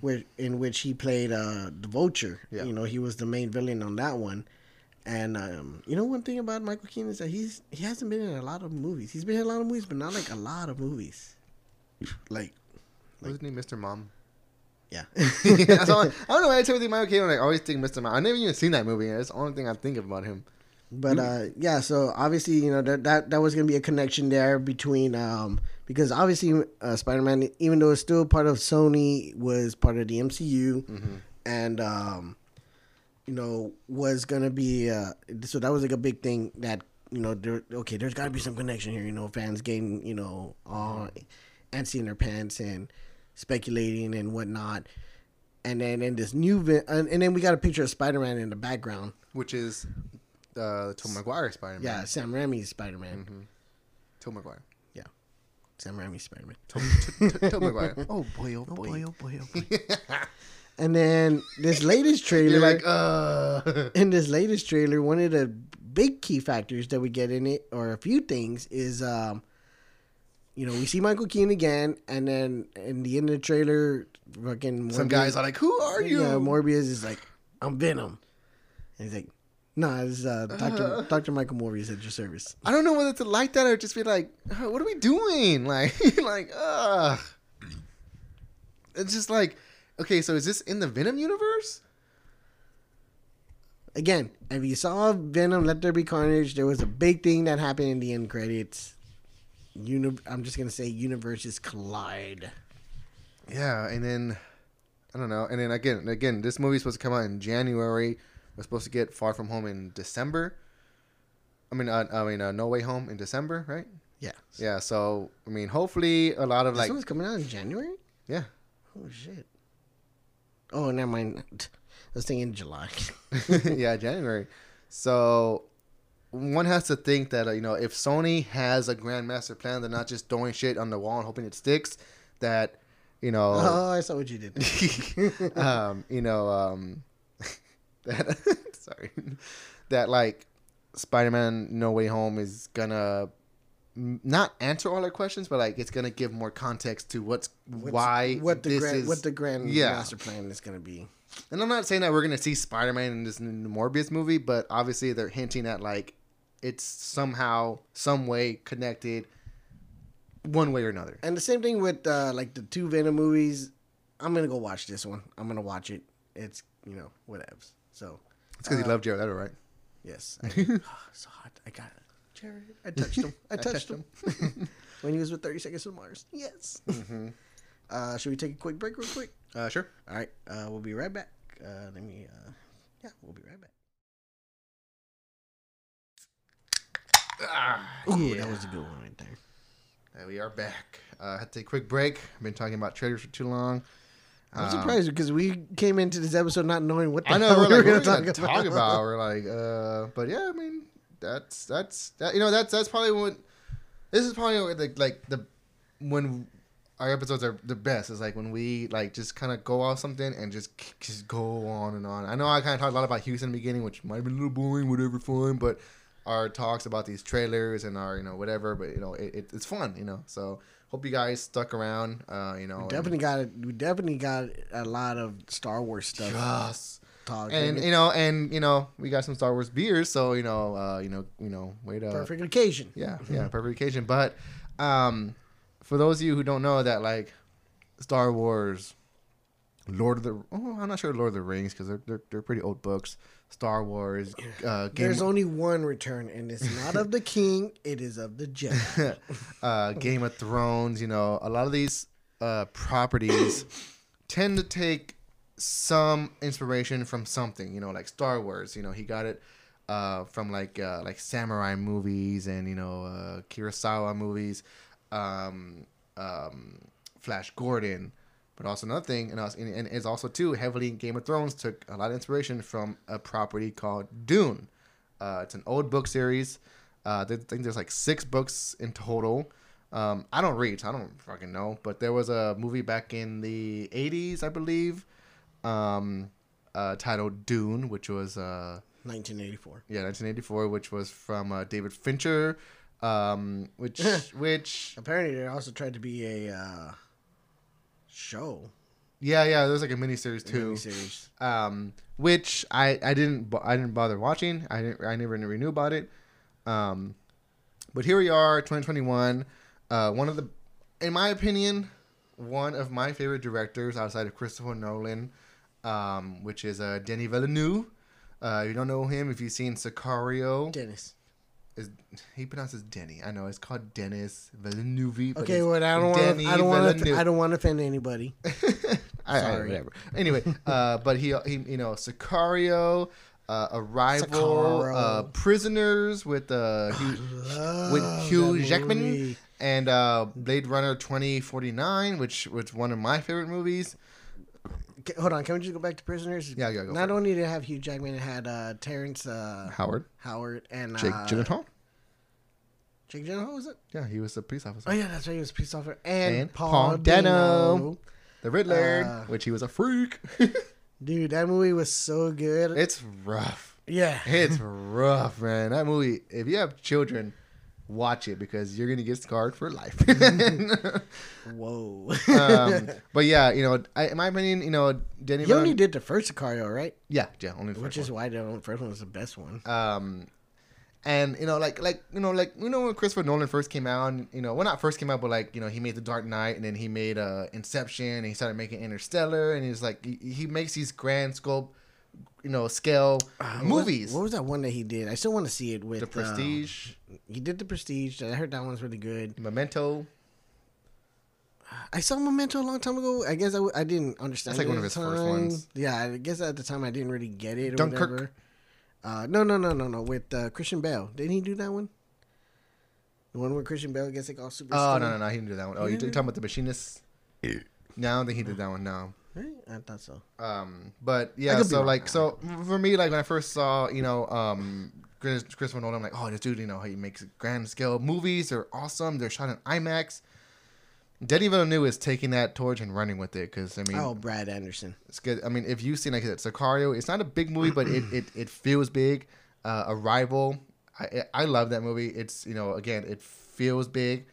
where in which he played uh, the Vulture. Yeah. You know, he was the main villain on that one. And um, you know, one thing about Michael Keaton is that he's he hasn't been in a lot of movies. He's been in a lot of movies, but not like a lot of movies. Like, wasn't he Mr. Mom? yeah. That's all, I don't know why I tell you Michael Keaton. Like, I always think Mr. Mom. I never even seen that movie. That's the only thing I think about him. But uh, yeah, so obviously, you know that that, that was gonna be a connection there between um because obviously uh, Spider Man, even though it's still part of Sony, was part of the MCU, and um, you know was gonna be uh so that was like a big thing that you know there okay there's got to be some connection here. You know, fans getting you know all antsy in their pants and speculating and whatnot. And then in this new, vi- and, and then we got a picture of Spider Man in the background. Which is uh, Tom Maguire Spider Man. Yeah, Sam Raimi's Spider Man. Tom Maguire. Yeah, Sam Raimi's Spider Man. Tom, T- T- Tom Maguire. Oh boy, oh boy. oh boy, oh boy. And then this latest trailer, like, uh. in this latest trailer, one of the big key factors that we get in it, or a few things, is um, you know, we see Michael Keaton again, and then in the end of the trailer, fucking Some guys are like, who are you? Yeah, Morbius is like, I'm Venom, and he's like, Nah, this is uh, Doctor Doctor Michael Morbius at your service. I don't know whether to like that or just be like, "Uh, what are we doing? Like, like, ugh. It's just like, okay, so is this in the Venom universe? Again, if you saw Venom, Let There Be Carnage, there was a big thing that happened in the end credits. Uni- I'm just gonna say universes collide. Yeah, and then I don't know, and then again, again, this movie's supposed to come out in January. We're supposed to get Far From Home in December. I mean, uh, I mean, uh, No Way Home in December, right? Yeah. Yeah, so I mean, hopefully, a lot of This like, this one's coming out in January. yeah, Oh shit. Oh, never mind. I was thinking in July. yeah, January. So one has to think that uh, you know if Sony has a grand master plan, they're not just throwing shit on the wall and hoping it sticks. That you know, oh, I saw what you did. um, you know, um, that sorry, that like Spider-Man No Way Home is gonna not answer all our questions, but like it's gonna give more context to what's, What's- why what the this grand is. what the grand Yeah. master plan is going to be. and I'm not saying that we're gonna see Spider-Man in this Morbius movie, but obviously they're hinting at like it's somehow, some way connected, one way or another. And the same thing with uh, like the two Venom movies. I'm gonna go watch this one. I'm gonna watch it. It's you know whatevs. So It's because you love Jared Leto, right? yes, I, oh, so hot. I got it. Jared, I touched him. I touched him when he was with 30 Seconds to Mars. Yes. Uh, should we take a quick break, real quick? Uh, sure. All right. Uh, we'll be right back. Uh, let me. Uh, yeah, we'll be right back. Ah, Ooh, yeah. that was a good one right there. And we are back. Uh, had to take a quick break. I've been talking about traders for too long. I'm Um, surprised because we came into this episode not knowing what the I know hell we're like were we're gonna gonna talk, talk about. We're like, uh, but yeah, I mean, that's that's that. You know, that's that's probably what. This is probably like like the when our episodes are the best is like when we like just kind of go off something and just just go on and on. I know I kind of talked a lot about Houston in the beginning, which might have been a little boring, whatever, fun, but our talks about these trailers and our you know whatever, but you know it, it, it's fun, you know. So hope you guys stuck around. Uh, you know, We and- definitely got it. We definitely got a lot of Star Wars stuff. Yes. And you know, and you know, we got some Star Wars beers, so you know, uh, you know, you know, wait up. perfect occasion. Yeah, yeah, perfect occasion. But um, for those of you who don't know that, like Star Wars, Lord of the, oh, I'm not sure Lord of the Rings because they're, they're they're pretty old books. Star Wars, uh, Game, There's only one return, and it's not of the king; it is of the Jedi. uh, Game of Thrones. You know, a lot of these uh, properties tend to take some inspiration from something. You know, like Star Wars. You know, he got it uh, from like uh, like samurai movies and you know uh, Kurosawa movies, um, um, Flash Gordon. But also another thing, and, also, and it's also too heavily Game of Thrones took a lot of inspiration from a property called Dune. Uh, it's an old book series. Uh, I think there's like six books in total. Um, I don't read, so I don't fucking know. But there was a movie back in the 80s, I believe, um, uh, titled Dune, which was uh, 1984. yeah 1984, which was from uh, David Fincher, um, which which Apparently, there also tried to be a uh, show yeah yeah there's like a miniseries too. series. um, which I I didn't I didn't bother watching. I didn't, I never never knew about it. Um, but here we are, 2021. Uh, one of the, in my opinion, one of my favorite directors outside of Christopher Nolan, um, which is uh, Denis Villeneuve. Uh, if you don't know him, if you've seen Sicario, Dennis. is he pronounces Denny? I know it's called Dennis Villeneuve. but Okay, well, I don't want. I don't want to. I don't want to offend anybody. I, I, Sorry. whatever. Anyway, uh, but he, he, you know, Sicario, uh, Arrival, uh, Prisoners with uh, Hugh, with Hugh Jackman, movie. and uh, Blade Runner twenty forty nine, which was one of my favorite movies. Hold on, can we just go back to Prisoners? Yeah, yeah, go Not only did it have Hugh Jackman, it had uh, Terrence uh, Howard, Howard and Jake uh, Gyllenhaal. Jake Gyllenhaal was it? Yeah, he was a police officer. Oh yeah, that's right. He was a police officer and, And Paul, Paul Dano. Dano. The Riddler, Uh, which he was a freak. Dude, that movie was so good. it's rough. yeah, It's rough, man. That movie. If you have children, watch it because you're gonna get scarred for life. whoa. um, but yeah, you know, I, in my opinion, you know, Denny. he only Villeneuve- did the first Sicario, right? yeah, yeah, only Which is why the first one was the best one. one. Um, and you know, like, like you know, like you know, when Christopher Nolan first came out, and, you know, well, not first came out, but like you know, he made The Dark Knight, and then he made uh, Inception, and he started making Interstellar, and he's like, he, he makes these grand scope, you know, scale Uh, movies. What was that one that he did? I still want to see it with the uh, Prestige, he did the Prestige. I heard that one's really good. Memento. I saw Memento a long time ago. I guess I, w- I didn't understand. That's like it one at of the his first ones. Yeah, I guess at the time I didn't really get it or Dunkirk. whatever. Uh, no, no, no, no, no. With uh, Christian Bale, didn't he do that one? The one where Christian Bale gets like all super. Oh skinny? no, no, no, he didn't do that one. Oh, He you're didn't? talking about the Machinist? No, I don't think he did that one. No. Right? I thought so. Um, but yeah, so like, so for me, like when I first saw, you know, um, Chris, Christopher Nolan, I'm like, oh, this dude, you know, he makes grand scale movies. They're awesome. They're shot in IMAX. Denis Villeneuve is taking that torch and running with it because I mean, oh, Brad Anderson. it's good. I mean, if you've seen like Sicario, it's not a big movie, but it it, it feels big. Uh, Arrival, I I love that movie. It's you know again, it feels big.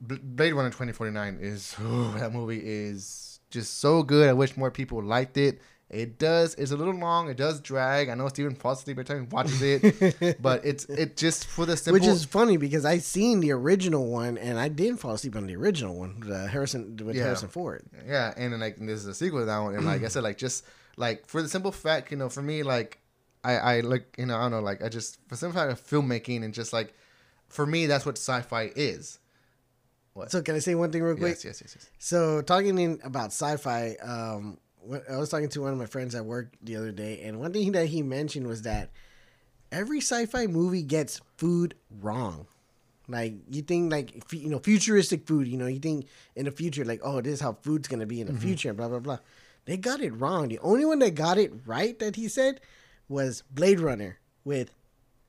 Blade Runner 2049 is oh, that movie is just so good. I wish more people liked it. It does. It's a little long. It does drag. I know Steven falls asleep every time he watches it, but it's it just for the simple. Which is funny because I seen the original one and I didn't fall asleep on the original one, the Harrison with Yeah. Harrison Ford. Yeah, and then like this is a sequel to that one, and like I said, like just like for the simple fact, you know, for me, like I I like you know I don't know, like I just for simple fact of filmmaking and just like for me, that's what sci-fi is. So can I say one thing real quick? Yes, yes, yes, yes. So talking in about sci-fi, um, I was talking to one of my friends at work the other day, and one thing that he mentioned was that every sci-fi movie gets food wrong. Like you think, like you know, futuristic food. You know, you think in the future, like, oh, this is how food's gonna be in the future, and blah blah blah. They got it wrong. The only one that got it right that he said was Blade Runner with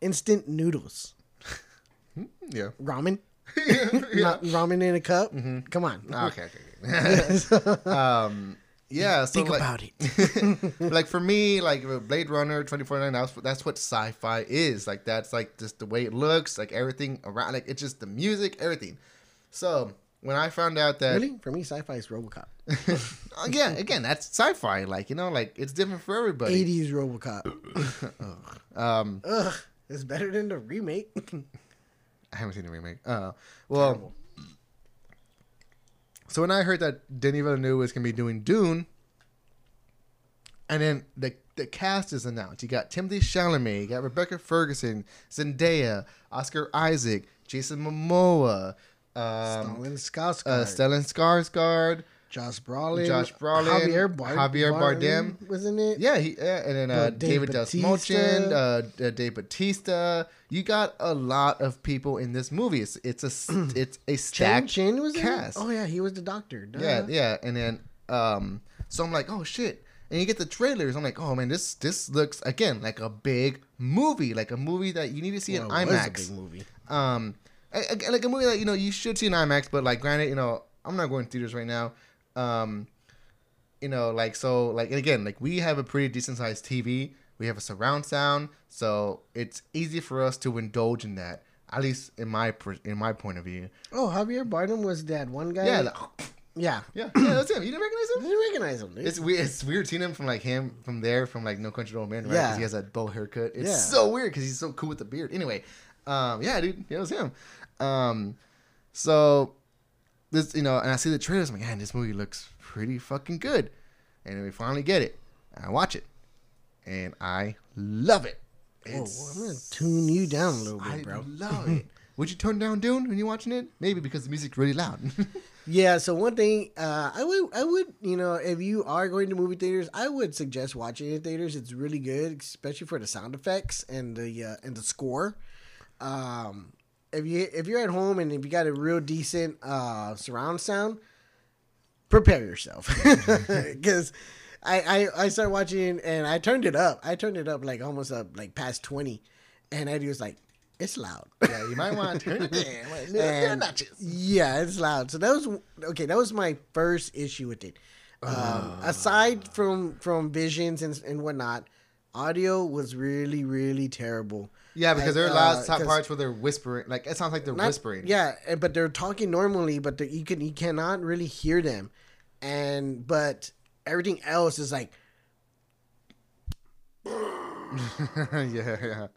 instant noodles, Yeah. ramen, not ramen in a cup. Come on, Okay. okay. um. Yeah. So think like, about it. like for me, like Blade Runner 2049, that's that's what sci-fi is. Like that's like just the way it looks, like everything around, like it's just the music, everything. So when I found out that Really, for me, sci-fi is RoboCop. Uh, yeah, again, that's sci-fi. Like you know, like it's different for everybody. 80s RoboCop. Um, Ugh, it's better than the remake. I haven't seen the remake. Uh, well, Terrible. so when I heard that Denis Villeneuve was gonna be doing Dune, and then the the cast is announced. You got Timothy Chalamet, you got Rebecca Ferguson, Zendaya, Oscar Isaac, Jason Momoa, um, Stellan Skarsgård, uh, Stellan Skarsgård. Josh Brolin, Josh Brolin, Javier, Bard- Javier Bardem. was in it. Yeah, he uh, and then uh, David Dastmalchian, uh, uh, Dave Batista. You got a lot of people in this movie. It's it's a it's a stacked Chin was cast. it. Oh yeah, he was the doctor. Duh. Yeah, yeah, and then um, so I'm like, oh shit, and you get the trailers. I'm like, oh man, this this looks again like a big movie, like a movie that you need to see Well, in it was a IMAX. big movie. Um, like a movie that you know you should see in IMAX, but like granted, you know, I'm not going to theaters right now. Um, you know, like so, like and again, like we have a pretty decent sized TV. We have a surround sound, so it's easy for us to indulge in that. At least in my in my point of view. Oh, Javier Bardem was that one guy. Yeah, like, yeah. yeah, yeah. That's him. You didn't recognize I him? didn't recognize him. dude. It's weird. It's weird seeing him from like him from there from like No Country for Old Men, right? Yeah. Because he has that bow haircut. It's Yeah. so weird because he's so cool with the beard. Anyway, um, yeah, dude, it was him. Um, so this, you know, and I see the trailers. I'm like, man, this movie looks pretty fucking good. And then we finally get it. I watch it, and I love it. Whoa, I'm gonna tune you down a little bit, I bro. I love it. Would you turn down Dune when you're watching it? Maybe because the music's really loud. Yeah, so one thing uh, I would I would you know if you are going to movie theaters, I would suggest watching it in theaters. It's really good, especially for the sound effects and the uh, and the score. Um, if you if you're at home and if you got a real decent uh, surround sound, prepare yourself because. I, I, I started watching and I turned it up. I turned it up like almost up like past twenty, and Eddie was like, "It's loud." yeah, you might want to turn it down. Like, little, little Yeah, it's loud. So that was okay. That was my first issue with it. Um, aside from from visions and and whatnot, audio was really really terrible. Yeah, because Like, there are a lot uh, of parts where they're whispering. Like it sounds like they're Not- whispering. Yeah, but they're talking normally, but you can you cannot really hear them, and but everything else is like yeah, yeah.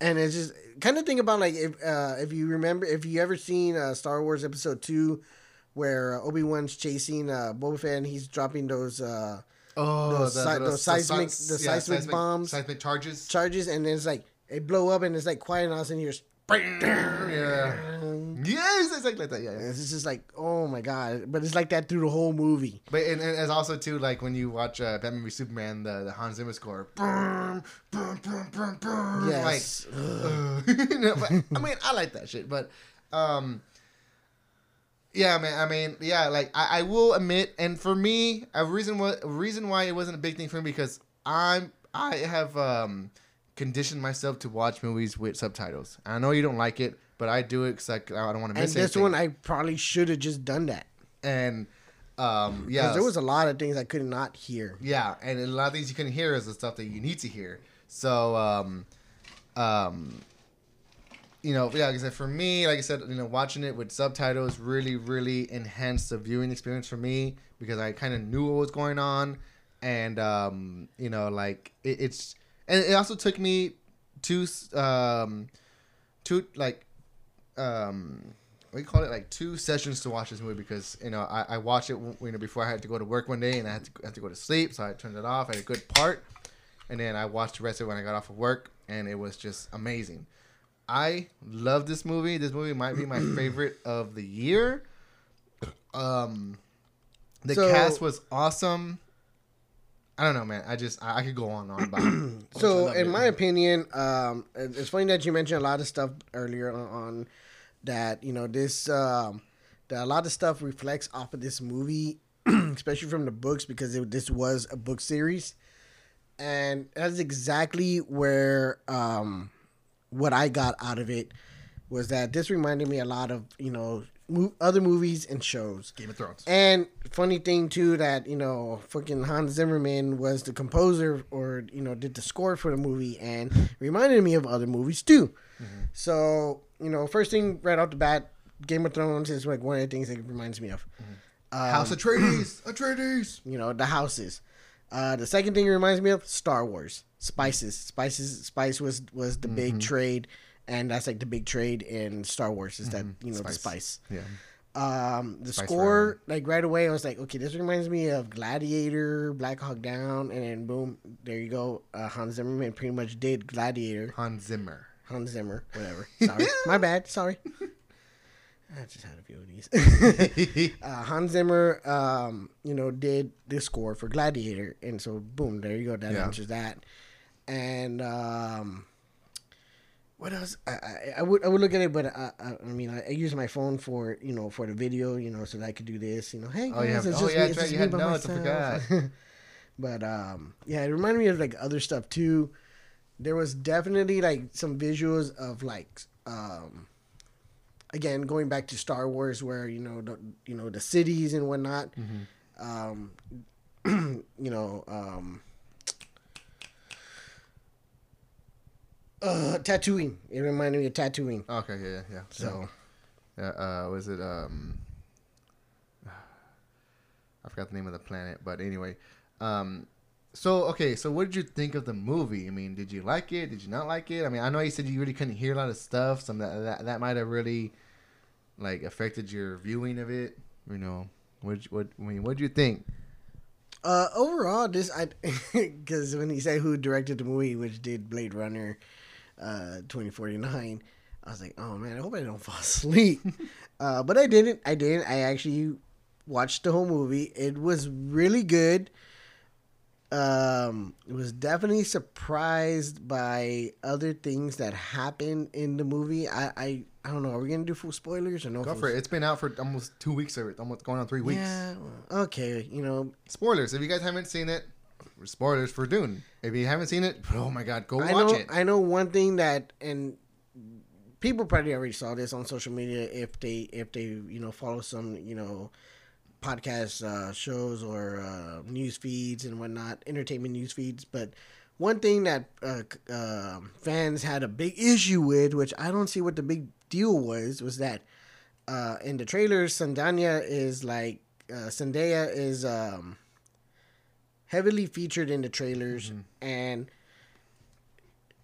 and it's just kind of think about like if uh, if you remember if you ever seen uh, Star Wars Episode Two, where uh, Obi Wan's chasing uh, Boba Fett and he's dropping those uh, Oh, Those si- those seismic- the seismic bombs. seismic charges. charges, and then it's like they blow up and it's like quiet, and all of a sudden you're. Yeah. Yes, it's like, like that. Yeah, yeah. It's just like oh my god, but it's like that through the whole movie. But and, and it's also too like when you watch uh, Batman v Superman, the, the Hans Zimmer score. Boom, boom, boom, boom, boom. Yes. Like, uh, you but, I mean, I like that shit, but um. Yeah, man. I mean, yeah. Like, I, I will admit, and for me, a reason what reason why it wasn't a big thing for me because I'm I have um conditioned myself to watch movies with subtitles. I know you don't like it, but I do it because I, I don't want to miss. And this anything. one, I probably should have just done that. and um, yeah, Because there was a lot of things I could not hear. yeah, and a lot of things you couldn't hear is the stuff that you need to hear. So, um, um, you know, yeah, like I said, for me, like I said, you know, watching it with subtitles really, really enhanced the viewing experience for me because I kind of knew what was going on, and um, you know, like it, it's, and it also took me two, um, two like, um, you call it, like two sessions to watch this movie because you know I, I watched it you know before I had to go to work one day and I had to I had to go to sleep, so I turned it off. I had a good part, and then I watched the rest of it when I got off of work, and it was just amazing. I love this movie. This movie might be my favorite of the year. Um, the So- cast was awesome. I don't know, man. I just I, I could go on and on about. So, in my opinion, um, it's funny that you mentioned a lot of stuff earlier on, on that. You know, this um, that a lot of stuff reflects off of this movie, especially from the books because it, this was a book series, and that's exactly where um, what I got out of it was that this reminded me a lot of you know mo- other movies and shows. Game of Thrones. And funny thing too that you know fucking Hans Zimmerman was the composer or you know did the score for the movie and reminded me of other movies too. So you know, first thing right off the bat, Game of Thrones is like one of the things that it reminds me of. Um, House Atreides. Atreides. you know the houses. Uh, the second thing it reminds me of Star Wars spices. Spices. Spice was was the big trade, and that's like the big trade in Star Wars is that you know the Spice. spice. Yeah. Um, the Spice score, like right away, I was like, okay, this reminds me of Gladiator, Black Hawk Down, and then boom, there you go. Uh, Hans Zimmerman pretty much did Gladiator. Hans Zimmer. Hans Zimmer, whatever. Sorry, my bad. Sorry. I just had a few of these. uh, Hans Zimmer, um, you know, did the score for Gladiator, and so boom, there you go. That Yeah. answers that. And um, what else? I, I, I would I would look at it, but I, I, I mean, I, I use my phone for you know for the video, you know, so that I could do this. You know, hey, Oh, have- it's oh, just yeah, me- it's right, just you me had by notes, I myself. but um, yeah, it reminded me of like other stuff too. There was definitely like some visuals of like um, again going back to Star Wars, where you know the you know the cities and whatnot. Um, you know, um, uh, Tatooine. It reminded me of Tatooine. Okay. Yeah. Yeah. Yeah. So Yeah, uh, was it um I forgot the name of the planet, but anyway. Um so okay, so what did you think of the movie? I mean, did you like it? Did you not like it? I mean, I know you said you really couldn't hear a lot of stuff, some that that, that might have really like affected your viewing of it. You know, what what I mean, what did you think? Uh, overall, this I because when you say who directed the movie, which did Blade Runner, uh, twenty forty nine, I was like, oh man, I hope I don't fall asleep. uh, but I didn't. I didn't. I actually watched the whole movie. It was really good. Um, it was definitely surprised by other things that happened in the movie. I, I, I don't know. Are we gonna do full spoilers or no? Go for it. It's been out for almost two weeks or almost going on three weeks. Yeah. Okay. You know, Spoilers. If you guys haven't seen it, spoilers for Dune. If you haven't seen it, oh my god, go I watch know, it. I know one thing that, and people probably already saw this on social media if they if they you know follow some you know podcast uh, shows or uh, news feeds and whatnot, entertainment news feeds. But one thing that uh, uh, fans had a big issue with, which I don't see what the big deal was, was that uh, in the trailers, Sandania is like uh, Zendaya is um, heavily featured in the trailers and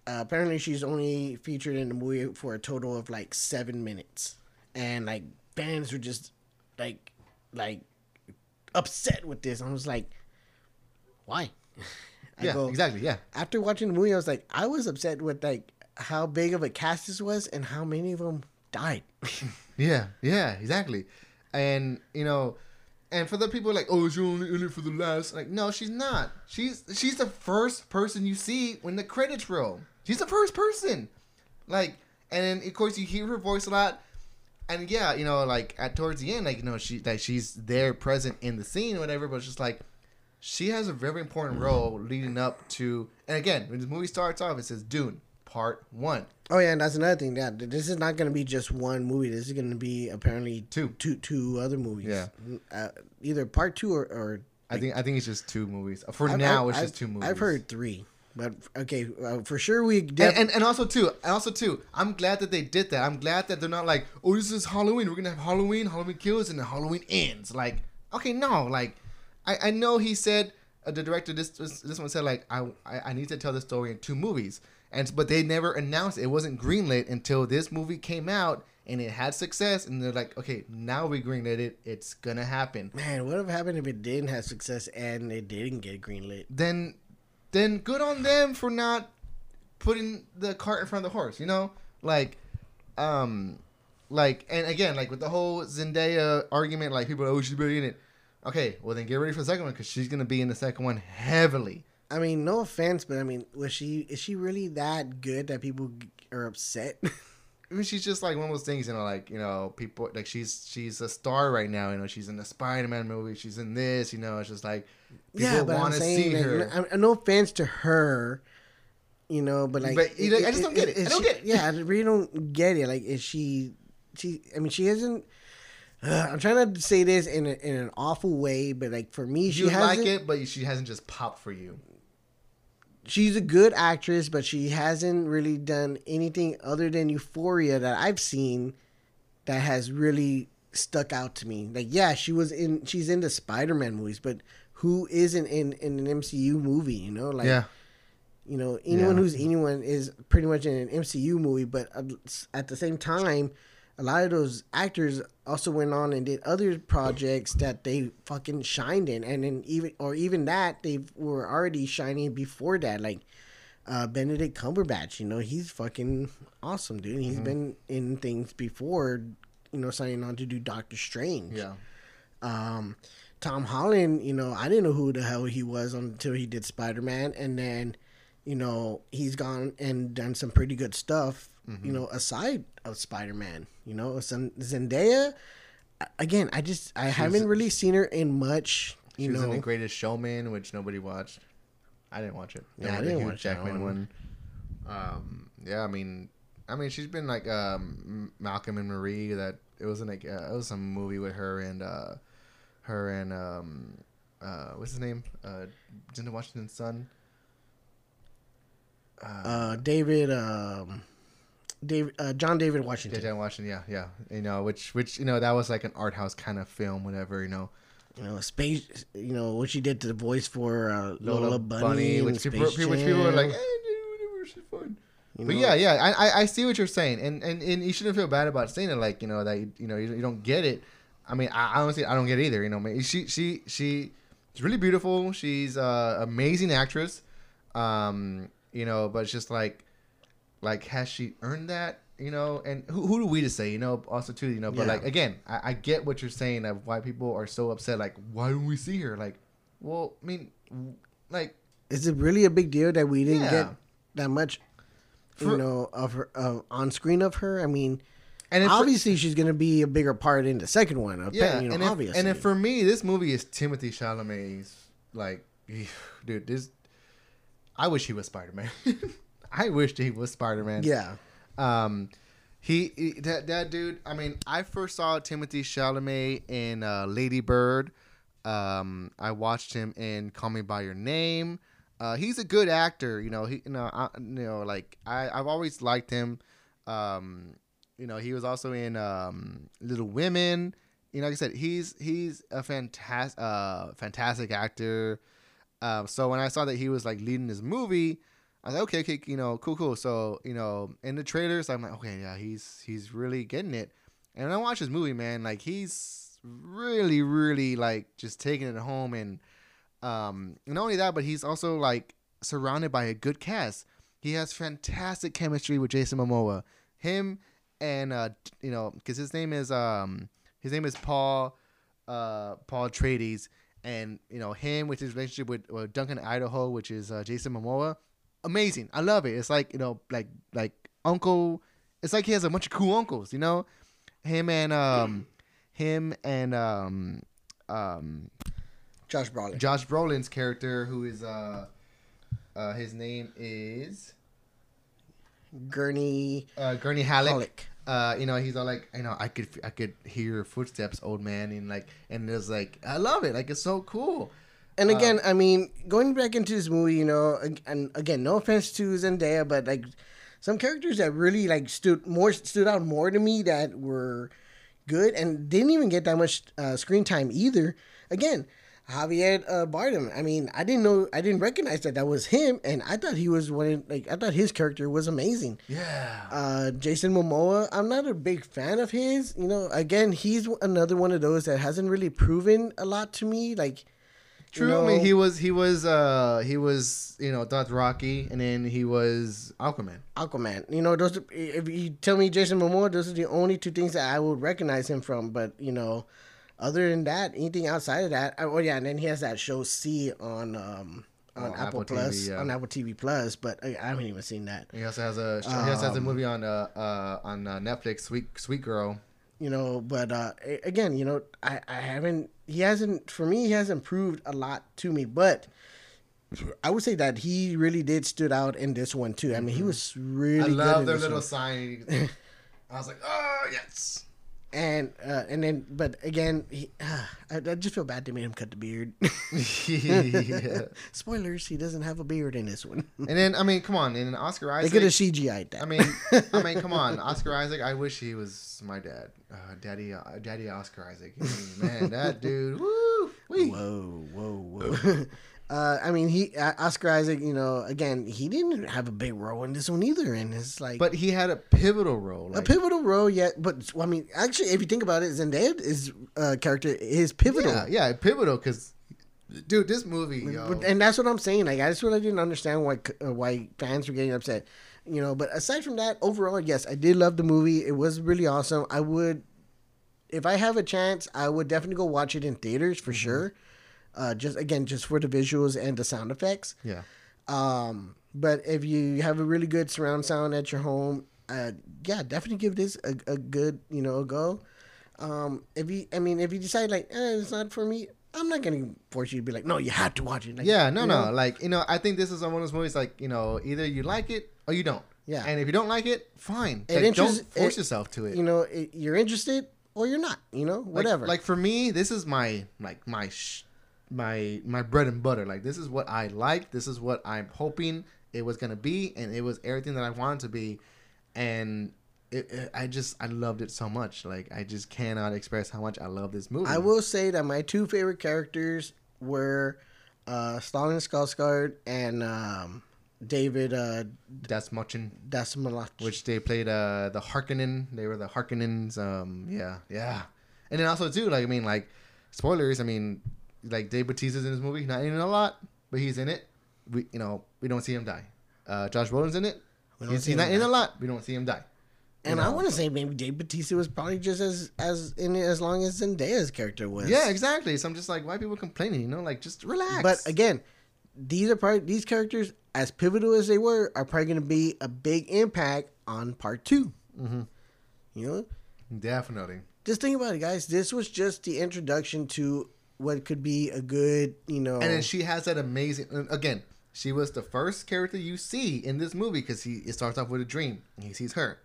uh, apparently she's only featured in the movie for a total of like seven minutes and like fans were just like like upset with this i was like why I yeah, go, exactly. Yeah. after watching the movie i was like i was upset with like how big of a cast this was and how many of them died Yeah, yeah, exactly. And you know, and for the people like, oh, she's only in it for the last. Like, no, she's not. She's she's the first person you see when the credits roll. She's the first person. Like, and then of course you hear her voice a lot. And yeah, you know, like at towards the end, like you know, she like she's there, present in the scene, or whatever. But it's just like she has a very important role leading up to. And again, when the movie starts off, it says Dune Part One. Oh yeah and that's another thing that this is not going to be just one movie this is going to be apparently Two. two two other movies Yeah. uh, either part two or, or I think I think it's just two movies for I've- now. I've- it's just two movies. I've heard three. But okay, uh, for sure we and, and and also too, and also too, I'm glad that they did that. I'm glad that they're not like, oh, this is Halloween. We're gonna have Halloween, Halloween kills, and then Halloween ends. Like, okay, no, like, I I know he said uh, the director this, this this one said like I, I I need to tell the story in two movies, and but they never announced it. it wasn't greenlit until this movie came out and it had success, and they're like, okay, now we greenlit it. It's gonna happen. Man, what would have happened if it didn't have success and it didn't get greenlit? Then then good on them for not putting the cart in front of the horse. You know, like, um, like, and again, like with the whole Zendaya argument, like people, are, oh, she's in it. Okay, well then get ready for the second one because she's gonna be in the second one heavily. I mean, no offense, but I mean, was she is she really that good that people are upset? I mean, she's just like one of those things, you know, like you know, people like she's she's a star right now. You know, she's in the Spider-Man movie. She's in this. You know, it's just like people yeah, want to see like, her. no, no offense to her, you know, but like, But, you know, I just don't get it. I don't she- get it. Yeah, I really don't get it. Like, is she? She, I mean, she hasn't. Uh, I'm trying to say this in a, in an awful way, but like for me, she you like it, but she hasn't just popped for you. She's a good actress, but she hasn't really done anything other than Euphoria that I've seen that has really stuck out to me. Like, yeah, she was in, she's in the Spider-Man movies, but who isn't in in an MCU movie? You know, like, yeah, you know, anyone Yeah. who's anyone is pretty much in an MCU movie. But uh, at- at the same time, a lot of those actors also went on and did other projects that they fucking shined in, and then even or even that they were already shining before that, like. Uh, Benedict Cumberbatch, you know, he's fucking awesome, dude. He's Mm-hmm. been in things before, you know, signing on to do Doctor Strange. yeah. Um, Tom Holland, you know, I didn't know who the hell he was until he did Spider Man, and then, you know, he's gone and done some pretty good stuff. Mm-hmm. You know, aside of Spider Man, you know, some Zendaya. Again, I just I haven't really seen her in much. She You was in know, The Greatest Showman, which nobody watched. I didn't watch it. Yeah, I didn't watch that Jackman one. one. Um, yeah, I mean, I mean, she's been like um, Malcolm and Marie. That it wasn't like uh, it was some movie with her and uh, her and um, uh, what's his name? Uh, Denzel Washington's son. uh, David, um, David, uh, John David Washington. Denzel Washington. Yeah, yeah. You know, which which you know that was like an art house kind of film, whatever. You know, You know, space. You know what she did to the voice for uh, Lola, Lola Bunny, and which people, which people were like, eh, dude, whatever, fun. You But know? yeah, yeah, I, I I see what you're saying, and, and and you shouldn't feel bad about saying it, like you know that you, you know you, you don't get it. I mean, I, honestly I don't get it either. You know, man, she she she she's really beautiful. She's a amazing actress. Um, you know, but it's just like, like has she earned that? You know, and who who do we to say? You know, also too, you know, but Yeah. like again, I, I get what you're saying of why people are so upset. Like, why don't we see her? Like, well, I mean, like Is it really a big deal that we didn't Yeah. get that much, you For- know, of her uh, on screen of her? I mean, and obviously she's going to be a bigger part in the second one. Yeah, you know, and if, and if for me, this movie is Timothy Chalamet's like, dude, this. I wish he was Spider Man. I wished he was Spider Man. yeah, Um, he, he- that that dude. I mean, I first saw Timothy Chalamet in uh, Lady Bird. Um, I watched him in Call Me by Your Name. Uh, he's a good actor. You know, he, you know, I, you know, like I, I've always liked him. Um, you know, he was also in um, Little Women. You know, like I said, he's he's a fantastic, uh, fantastic actor. Um, so when I saw that he was like leading this movie, I was like, okay, okay, you know, cool, cool. So you know, in the trailers, I'm like, okay, yeah, he's he's really getting it. And when I watch this movie, man, like he's really, really like just taking it home, and um, not only that, but he's also like surrounded by a good cast. He has fantastic chemistry with Jason Momoa. Him and uh, you know, because his name is um, his name is Paul, uh, Paul Atreides, and you know him with his relationship with, with Duncan Idaho, which is uh, Jason Momoa. Amazing, I love it. It's like you know, like like uncle. It's like he has a bunch of cool uncles, you know. Him and um, him and um, um, Josh Brolin. Josh Brolin's character, who is uh, uh, his name is Gurney uh, Gurney Halleck. Halleck. Uh, you know, he's all like, you know, I could, I could hear footsteps, old man, and like, and it's like, I love it, like it's so cool. And again, I mean, going back into this movie, you know, and again, no offense to Zendaya, but like some characters that really like stood more stood out more to me that were good and didn't even get that much uh, screen time either. Again, Javier uh, Bardem. I mean, I didn't know, I didn't recognize that that was him, and I thought he was one. Like, I thought his character was amazing. Yeah. Uh, Jason Momoa, I'm not a big fan of his. You know, again, he's another one of those that hasn't really proven a lot to me. Like, True. you I mean, he was he was uh he was you know. Rocky, and then he was Aquaman. Aquaman. You know, those. If you tell me Jason Momoa, those are the only two things that I would recognize him from. But you know, other than that, anything outside of that, oh yeah, and then he has that show See on um on Oh, Apple, Apple Plus TV, yeah. on Apple TV Plus. But I, I haven't even seen that. He also has a he also has a Um, movie on uh uh on uh, Netflix, Sweet Sweet Girl. You know, but uh again, you know, I I haven't. He hasn't for me. He hasn't proved a lot to me, but. I would say that he really did stood out in this one too. I mean, he was really. Mm-hmm. I good love their little one. sign. I was like, oh yes. And uh, and then but again he, uh, I, I just feel bad they made him cut the beard yeah. spoilers he doesn't have a beard in this one And then I mean, come on, and Oscar Isaac. they could have cgi'd that I mean, I mean, come on, Oscar Isaac. I wish he was my dad, uh, daddy, uh, daddy Oscar Isaac. I mean, man, that dude. Woo, wee. whoa whoa whoa uh, i mean he uh, oscar isaac you know again he didn't have a big role in this one either and it's like But he had a pivotal role. a pivotal role yet but i mean actually if you think about it zendaya is uh, character is pivotal Yeah, yeah, pivotal. Because, dude, this movie, yo. But, and that's what I'm saying. Like that's what I didn't understand why uh, why fans were getting upset. You know, but aside from that, overall, yes, I did love the movie. It was really awesome. I would, if I have a chance, I would definitely go watch it in theaters for sure. Uh, just again, just for the visuals and the sound effects. yeah. Um, but if you have a really good surround sound at your home, uh, yeah, definitely give this a, a good, you know, a go. Um, if you, I mean, if you decide like eh, it's not for me, I'm not gonna force you to be like, no, you have to watch it. Like, Yeah, no, no. know? Like, you know, I think this is one of those movies, like, you know, either you like it or you don't. Yeah. And if you don't like it, fine. It Like, interest- don't force it- yourself to it. You know, it, you're interested or you're not. You know, Like- whatever. Like, for me, this is my like my sh- my my bread and butter. Like this is what I like. This is what I'm hoping it was gonna be, and it was everything that I wanted to be. And it, it- I just I loved it so much. Like I just cannot express how much I love this movie. I will say that my two favorite characters were uh, Stellan Skarsgård and um, David uh, That's muchin. Dasmalach. which they played uh the Harkonnen. They were the Harkonnens. Um, yeah, yeah. And then also too, like I mean, like spoilers. I mean, like Dave Bautista's in this movie, not in it a lot, but he's in it. We, you know, we don't see him die. Uh, Josh Brolin's in it. We don't He's, see he's not in die. a lot. We don't see him die. and you I want to say maybe Dave Bautista was probably just as as in it as long as Zendaya's character was. Yeah, exactly. So I'm just like, why people complaining? You know, like just relax. But again, these are probably these characters, as pivotal as they were, are probably going to be a big impact on part 2 Mm-hmm. You know, definitely. just think about it, guys. This was just the introduction to what could be a good, you know. And then she has that amazing. Again, she was the first character you see in this movie because he it starts off with a dream and he sees her.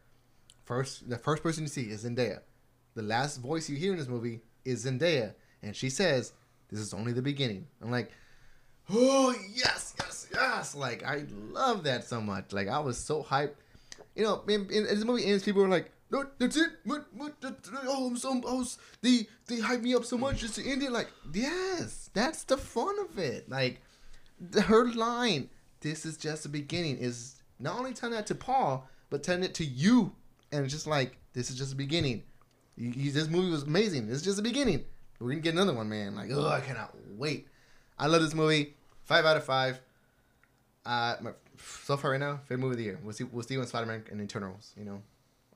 First, the first person you see is Zendaya. The last voice you hear in this movie is Zendaya, and she says, "This is only the beginning." I'm like, "Oh yes, yes, yes!" Like I love that so much. Like I was so hyped. You know, in, in, this movie ends, people were like, "No, that's it." What? What? Oh, I'm so. I was, they they me up so much just to end it. Like, yes, that's the fun of it. Like, the- her line, "This is just the beginning," is not only telling that to Paul, but telling it to you, and it's just like, "This is just the beginning." This movie was amazing. This is just the beginning. We're gonna get another one, man. Like, oh, I cannot wait. I love this movie. Five out of five. Uh, my, so far right now, favorite movie of the year. We'll see. We'll see when Spider Man and Eternals. You know,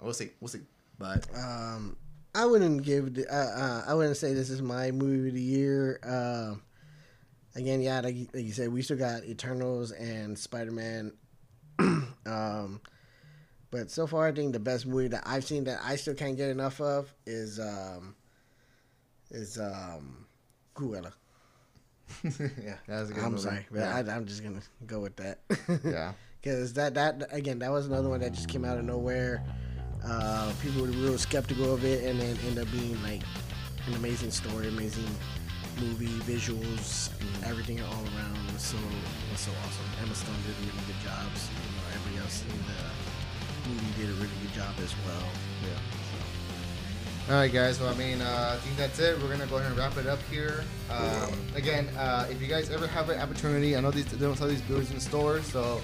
we'll see. We'll see. But um, I wouldn't give. The, uh, uh, I wouldn't say this is my movie of the year. Um, again, yeah, like, you- like you said, we still got Eternals and Spider Man. um, but so far, I think the best movie that I've seen that I still can't get enough of is um, is um, Cruella. yeah, that was a good I'm movie. sorry, but Yeah. I, I'm just gonna go with that. yeah. because that that again that was another one that just came out of nowhere. Uh, people were real skeptical of it, and then ended up being like an amazing story, amazing movie, visuals, everything all around was so was so awesome. Emma Stone did a really good job. You know, everybody else in the movie did a really good job as well. Yeah. All right, guys. Well, I mean, uh, I think that's it. We're gonna go ahead and wrap it up here. Um, again, uh, if you guys ever have an opportunity, I know these they don't sell these breweries in stores, so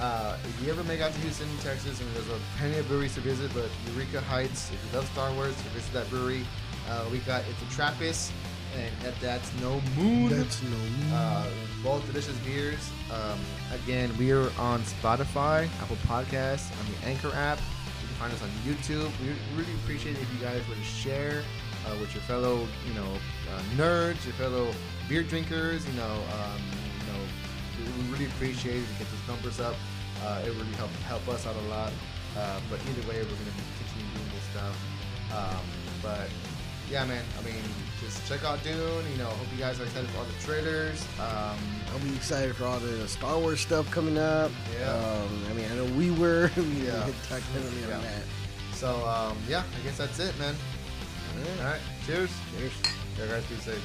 uh, if you ever make out to Houston, Texas, and there's a plenty of breweries to visit, but Eureka Heights, if you love Star Wars, to visit that brewery. Uh, we got it's a Trappist, and that, that's no moon. That's no Uh, both delicious beers. Um, again, we are on Spotify, Apple Podcasts, on the Anchor app. You can find us on YouTube. We really appreciate it if you guys would share uh, with your fellow, you know, uh, nerds, your fellow beer drinkers. You know, um, you know, we really appreciate it to get those numbers up. Uh, it really help help us out a lot. Uh, but either way, we're gonna be continuing doing this stuff. Um, but yeah, man. I mean, just check out Dune. You know, hope you guys are excited for all the trailers. Um, I'll be excited for all the Star Wars stuff coming up. Yeah. Um, I mean, I know we were. we Yeah. talked heavily Yeah. on that. so um, yeah, I guess that's it, man. All right, cheers. Cheers. Yeah, guys, be safe.